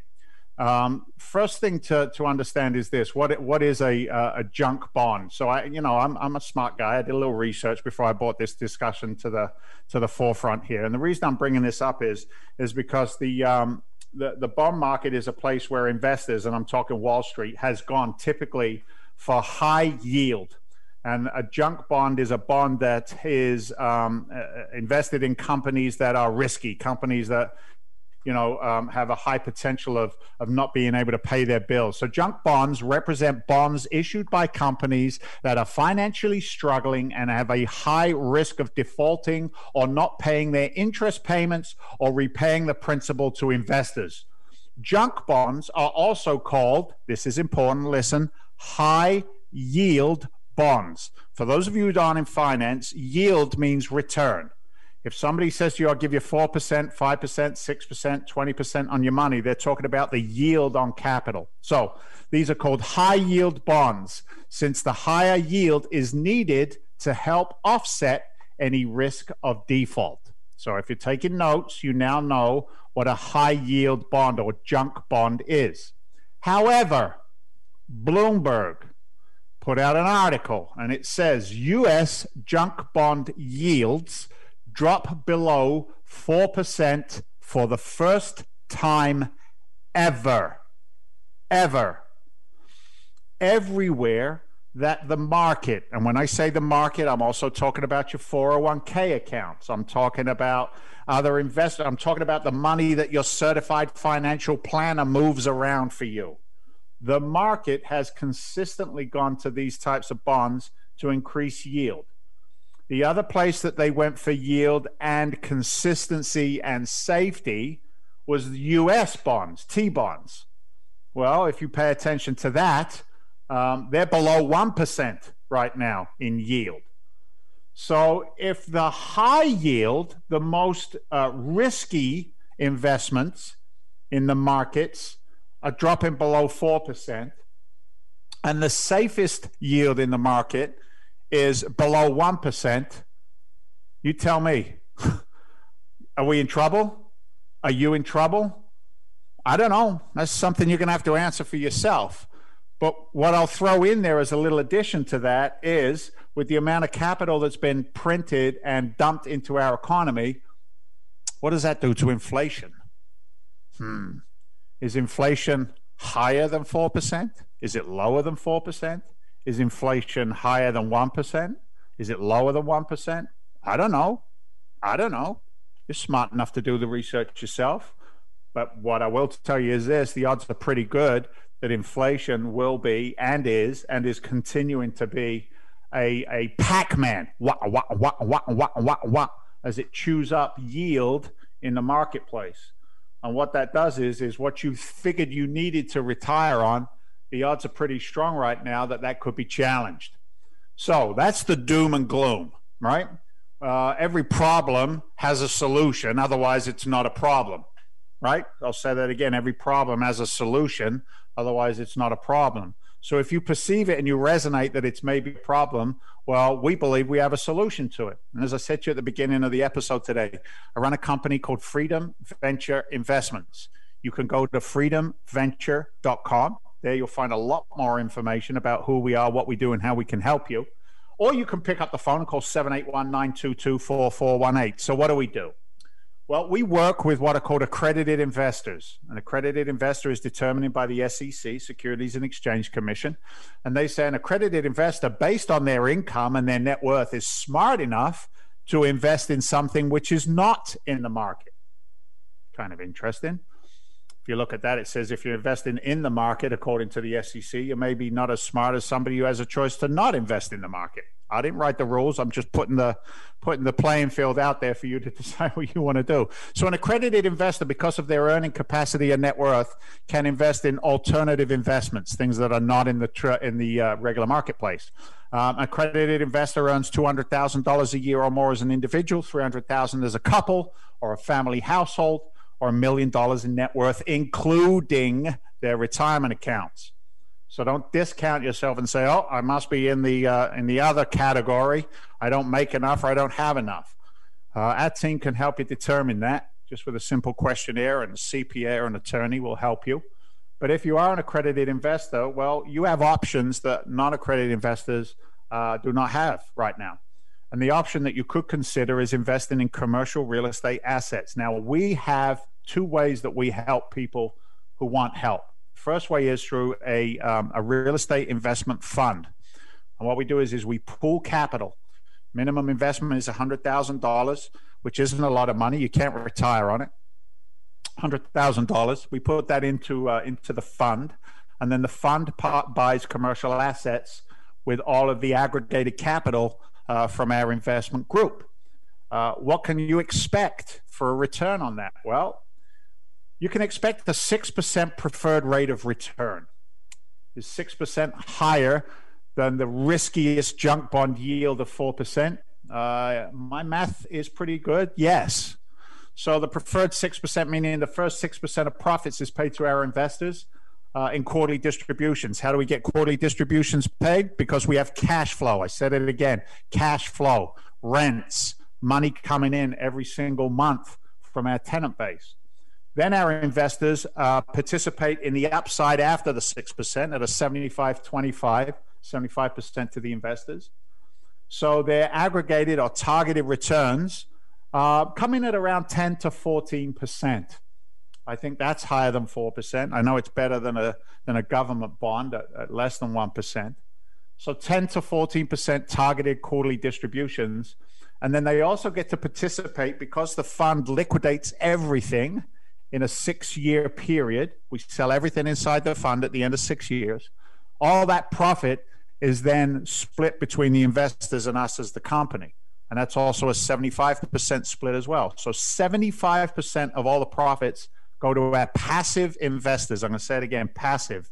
Um, first thing to, to understand is this: what what is a a junk bond? So I, you know, I'm I'm a smart guy. I did a little research before I brought this discussion to the to the forefront here. And the reason I'm bringing this up is is because the um, the the bond market is a place where investors, and I'm talking Wall Street, has gone typically for high yield. And a junk bond is a bond that is um, uh, invested in companies that are risky, companies that you know um, have a high potential of of not being able to pay their bills. So junk bonds represent bonds issued by companies that are financially struggling and have a high risk of defaulting or not paying their interest payments or repaying the principal to investors. Junk bonds are also called, this is important, listen, high yield bonds. For those of you who aren't in finance, yield means return. If somebody says to you, I'll give you 4%, 5%, 6%, 20% on your money, they're talking about the yield on capital. So these are called high yield bonds, since the higher yield is needed to help offset any risk of default. So if you're taking notes, you now know what a high yield bond or junk bond is. However, Bloomberg put out an article and it says US junk bond yields drop below 4% for the first time ever. Ever. Everywhere that the market, and when I say the market, I'm also talking about your 401k accounts. I'm talking about other investors. I'm talking about the money that your certified financial planner moves around for you the market has consistently gone to these types of bonds to increase yield. The other place that they went for yield and consistency and safety was the US bonds, T bonds. Well, if you pay attention to that, um, they're below 1% right now in yield. So if the high yield, the most uh, risky investments in the markets are dropping below 4%, and the safest yield in the market is below 1%, you tell me, are we in trouble? Are you in trouble? I don't know. That's something you're going to have to answer for yourself. But what I'll throw in there as a little addition to that is with the amount of capital that's been printed and dumped into our economy, what does that do to inflation? Hmm. Is inflation higher than 4%? Is it lower than 4%? Is inflation higher than 1%? Is it lower than 1%? I don't know. I don't know. You're smart enough to do the research yourself. But what I will tell you is this the odds are pretty good that inflation will be and is and is continuing to be a, a Pac Man, wah, wah, wah, wah, wah, wah, wah, as it chews up yield in the marketplace. And what that does is, is what you figured you needed to retire on, the odds are pretty strong right now that that could be challenged. So that's the doom and gloom, right? Uh, every problem has a solution, otherwise, it's not a problem, right? I'll say that again every problem has a solution, Otherwise, it's not a problem. So if you perceive it and you resonate that it's maybe a problem, well, we believe we have a solution to it. And as I said to you at the beginning of the episode today, I run a company called Freedom Venture Investments. You can go to freedomventure.com. There you'll find a lot more information about who we are, what we do, and how we can help you. Or you can pick up the phone and call 781 922 4418. So, what do we do? Well, we work with what are called accredited investors. An accredited investor is determined by the SEC, Securities and Exchange Commission. And they say an accredited investor, based on their income and their net worth, is smart enough to invest in something which is not in the market. Kind of interesting. If you look at that, it says if you're investing in the market, according to the SEC, you may be not as smart as somebody who has a choice to not invest in the market. I didn't write the rules. I'm just putting the putting the playing field out there for you to decide what you want to do. So, an accredited investor, because of their earning capacity and net worth, can invest in alternative investments, things that are not in the tr- in the uh, regular marketplace. Um, accredited investor earns two hundred thousand dollars a year or more as an individual, three hundred thousand as a couple or a family household, or a million dollars in net worth, including their retirement accounts. So don't discount yourself and say, "Oh, I must be in the uh, in the other category. I don't make enough, or I don't have enough." Uh, our team can help you determine that just with a simple questionnaire, and a CPA or an attorney will help you. But if you are an accredited investor, well, you have options that non-accredited investors uh, do not have right now. And the option that you could consider is investing in commercial real estate assets. Now, we have two ways that we help people who want help. First way is through a, um, a real estate investment fund. And what we do is, is we pool capital. Minimum investment is $100,000, which isn't a lot of money. You can't retire on it. $100,000. We put that into, uh, into the fund. And then the fund part buys commercial assets with all of the aggregated capital uh, from our investment group. Uh, what can you expect for a return on that? Well, you can expect a 6% preferred rate of return. Is 6% higher than the riskiest junk bond yield of 4%? Uh, my math is pretty good. Yes. So the preferred 6%, meaning the first 6% of profits is paid to our investors uh, in quarterly distributions. How do we get quarterly distributions paid? Because we have cash flow. I said it again cash flow, rents, money coming in every single month from our tenant base. Then our investors uh, participate in the upside after the 6% at a 75 25, 75% to the investors. So their aggregated or targeted returns uh, come in at around 10 to 14%. I think that's higher than 4%. I know it's better than a, than a government bond at, at less than 1%. So 10 to 14% targeted quarterly distributions. And then they also get to participate because the fund liquidates everything in a six year period. We sell everything inside the fund at the end of six years. All that profit is then split between the investors and us as the company. And that's also a 75% split as well. So 75% of all the profits go to our passive investors. I'm going to say it again passive.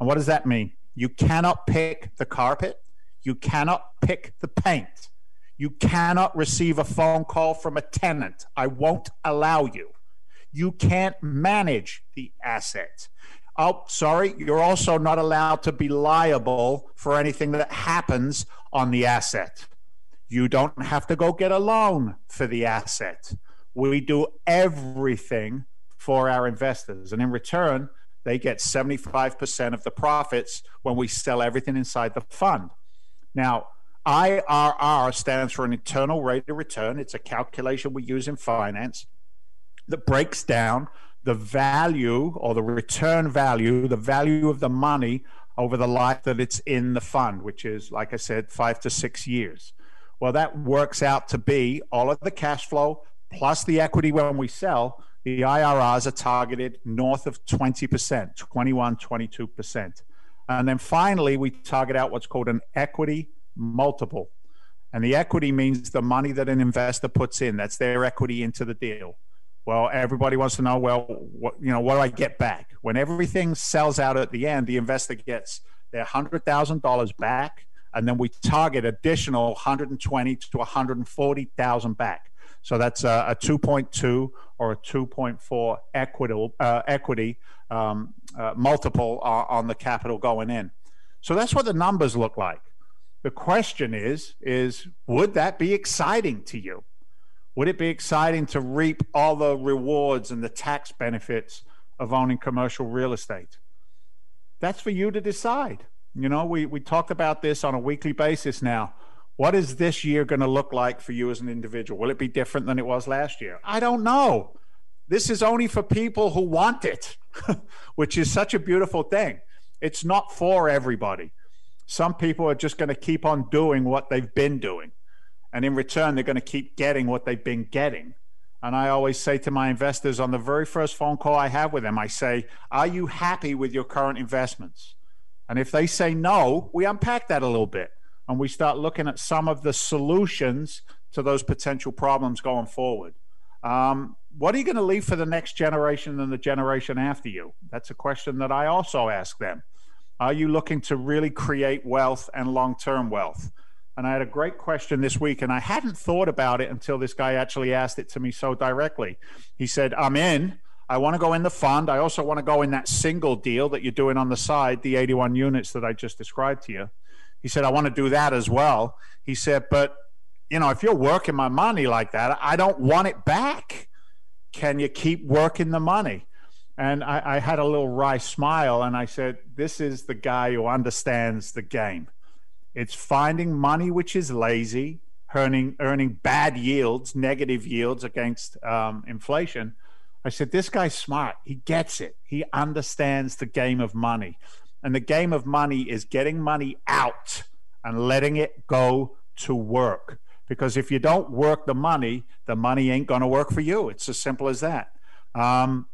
And what does that mean? You cannot pick the carpet. You cannot pick the paint. You cannot receive a phone call from a tenant. I won't allow you. You can't manage the asset. Oh, sorry, you're also not allowed to be liable for anything that happens on the asset. You don't have to go get a loan for the asset. We do everything for our investors. And in return, they get 75% of the profits when we sell everything inside the fund. Now, IRR stands for an internal rate of return. It's a calculation we use in finance that breaks down the value or the return value, the value of the money over the life that it's in the fund, which is, like I said, five to six years. Well, that works out to be all of the cash flow plus the equity when we sell. The IRRs are targeted north of 20%, 21, 22%. And then finally, we target out what's called an equity multiple. And the equity means the money that an investor puts in. That's their equity into the deal. Well, everybody wants to know, well, what you know, what do I get back? When everything sells out at the end, the investor gets their hundred thousand dollars back, and then we target additional 120 to 140 thousand back. So that's a, a 2.2 or a 2.4 equity uh, equity um, uh, multiple on the capital going in. So that's what the numbers look like. The question is, is would that be exciting to you? Would it be exciting to reap all the rewards and the tax benefits of owning commercial real estate? That's for you to decide. You know, we, we talk about this on a weekly basis now. What is this year going to look like for you as an individual? Will it be different than it was last year? I don't know. This is only for people who want it, which is such a beautiful thing. It's not for everybody. Some people are just going to keep on doing what they've been doing. And in return, they're going to keep getting what they've been getting. And I always say to my investors on the very first phone call I have with them, I say, Are you happy with your current investments? And if they say no, we unpack that a little bit and we start looking at some of the solutions to those potential problems going forward. Um, what are you going to leave for the next generation and the generation after you? That's a question that I also ask them. Are you looking to really create wealth and long term wealth? And I had a great question this week, and I hadn't thought about it until this guy actually asked it to me so directly. He said, I'm in. I want to go in the fund. I also want to go in that single deal that you're doing on the side, the 81 units that I just described to you. He said, I want to do that as well. He said, but, you know, if you're working my money like that, I don't want it back. Can you keep working the money? And I, I had a little wry smile, and I said, This is the guy who understands the game. It's finding money which is lazy, earning earning bad yields, negative yields against um, inflation. I said, this guy's smart. He gets it. He understands the game of money, and the game of money is getting money out and letting it go to work. Because if you don't work the money, the money ain't going to work for you. It's as simple as that. Um,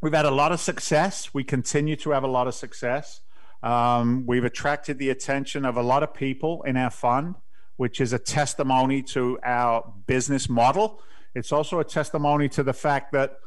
we've had a lot of success. We continue to have a lot of success. Um, we've attracted the attention of a lot of people in our fund, which is a testimony to our business model. It's also a testimony to the fact that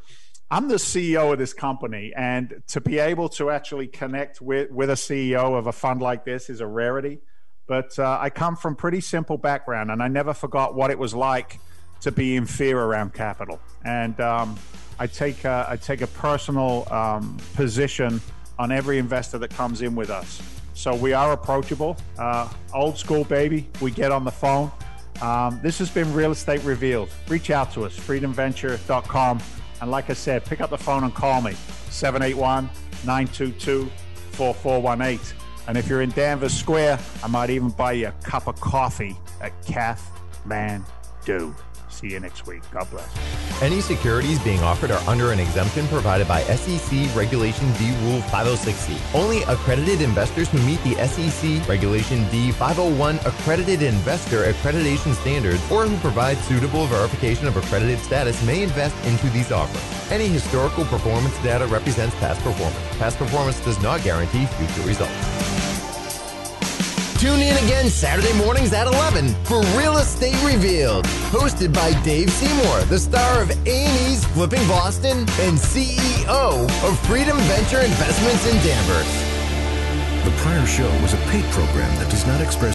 I'm the CEO of this company, and to be able to actually connect with, with a CEO of a fund like this is a rarity. But uh, I come from pretty simple background, and I never forgot what it was like to be in fear around capital. And um, I take a, I take a personal um, position on every investor that comes in with us. So we are approachable. Uh, old school, baby. We get on the phone. Um, this has been Real Estate Revealed. Reach out to us, freedomventure.com. And like I said, pick up the phone and call me, 781 922 4418. And if you're in Danvers Square, I might even buy you a cup of coffee at Kathmandu. See you next week. God bless. Any securities being offered are under an exemption provided by SEC Regulation D Rule 506C. Only accredited investors who meet the SEC Regulation D 501 accredited investor accreditation standards or who provide suitable verification of accredited status may invest into these offerings. Any historical performance data represents past performance. Past performance does not guarantee future results. Tune in again Saturday mornings at 11 for Real Estate Revealed, hosted by Dave Seymour, the star of A&E's Flipping Boston and CEO of Freedom Venture Investments in Danvers. The prior show was a paid program that does not express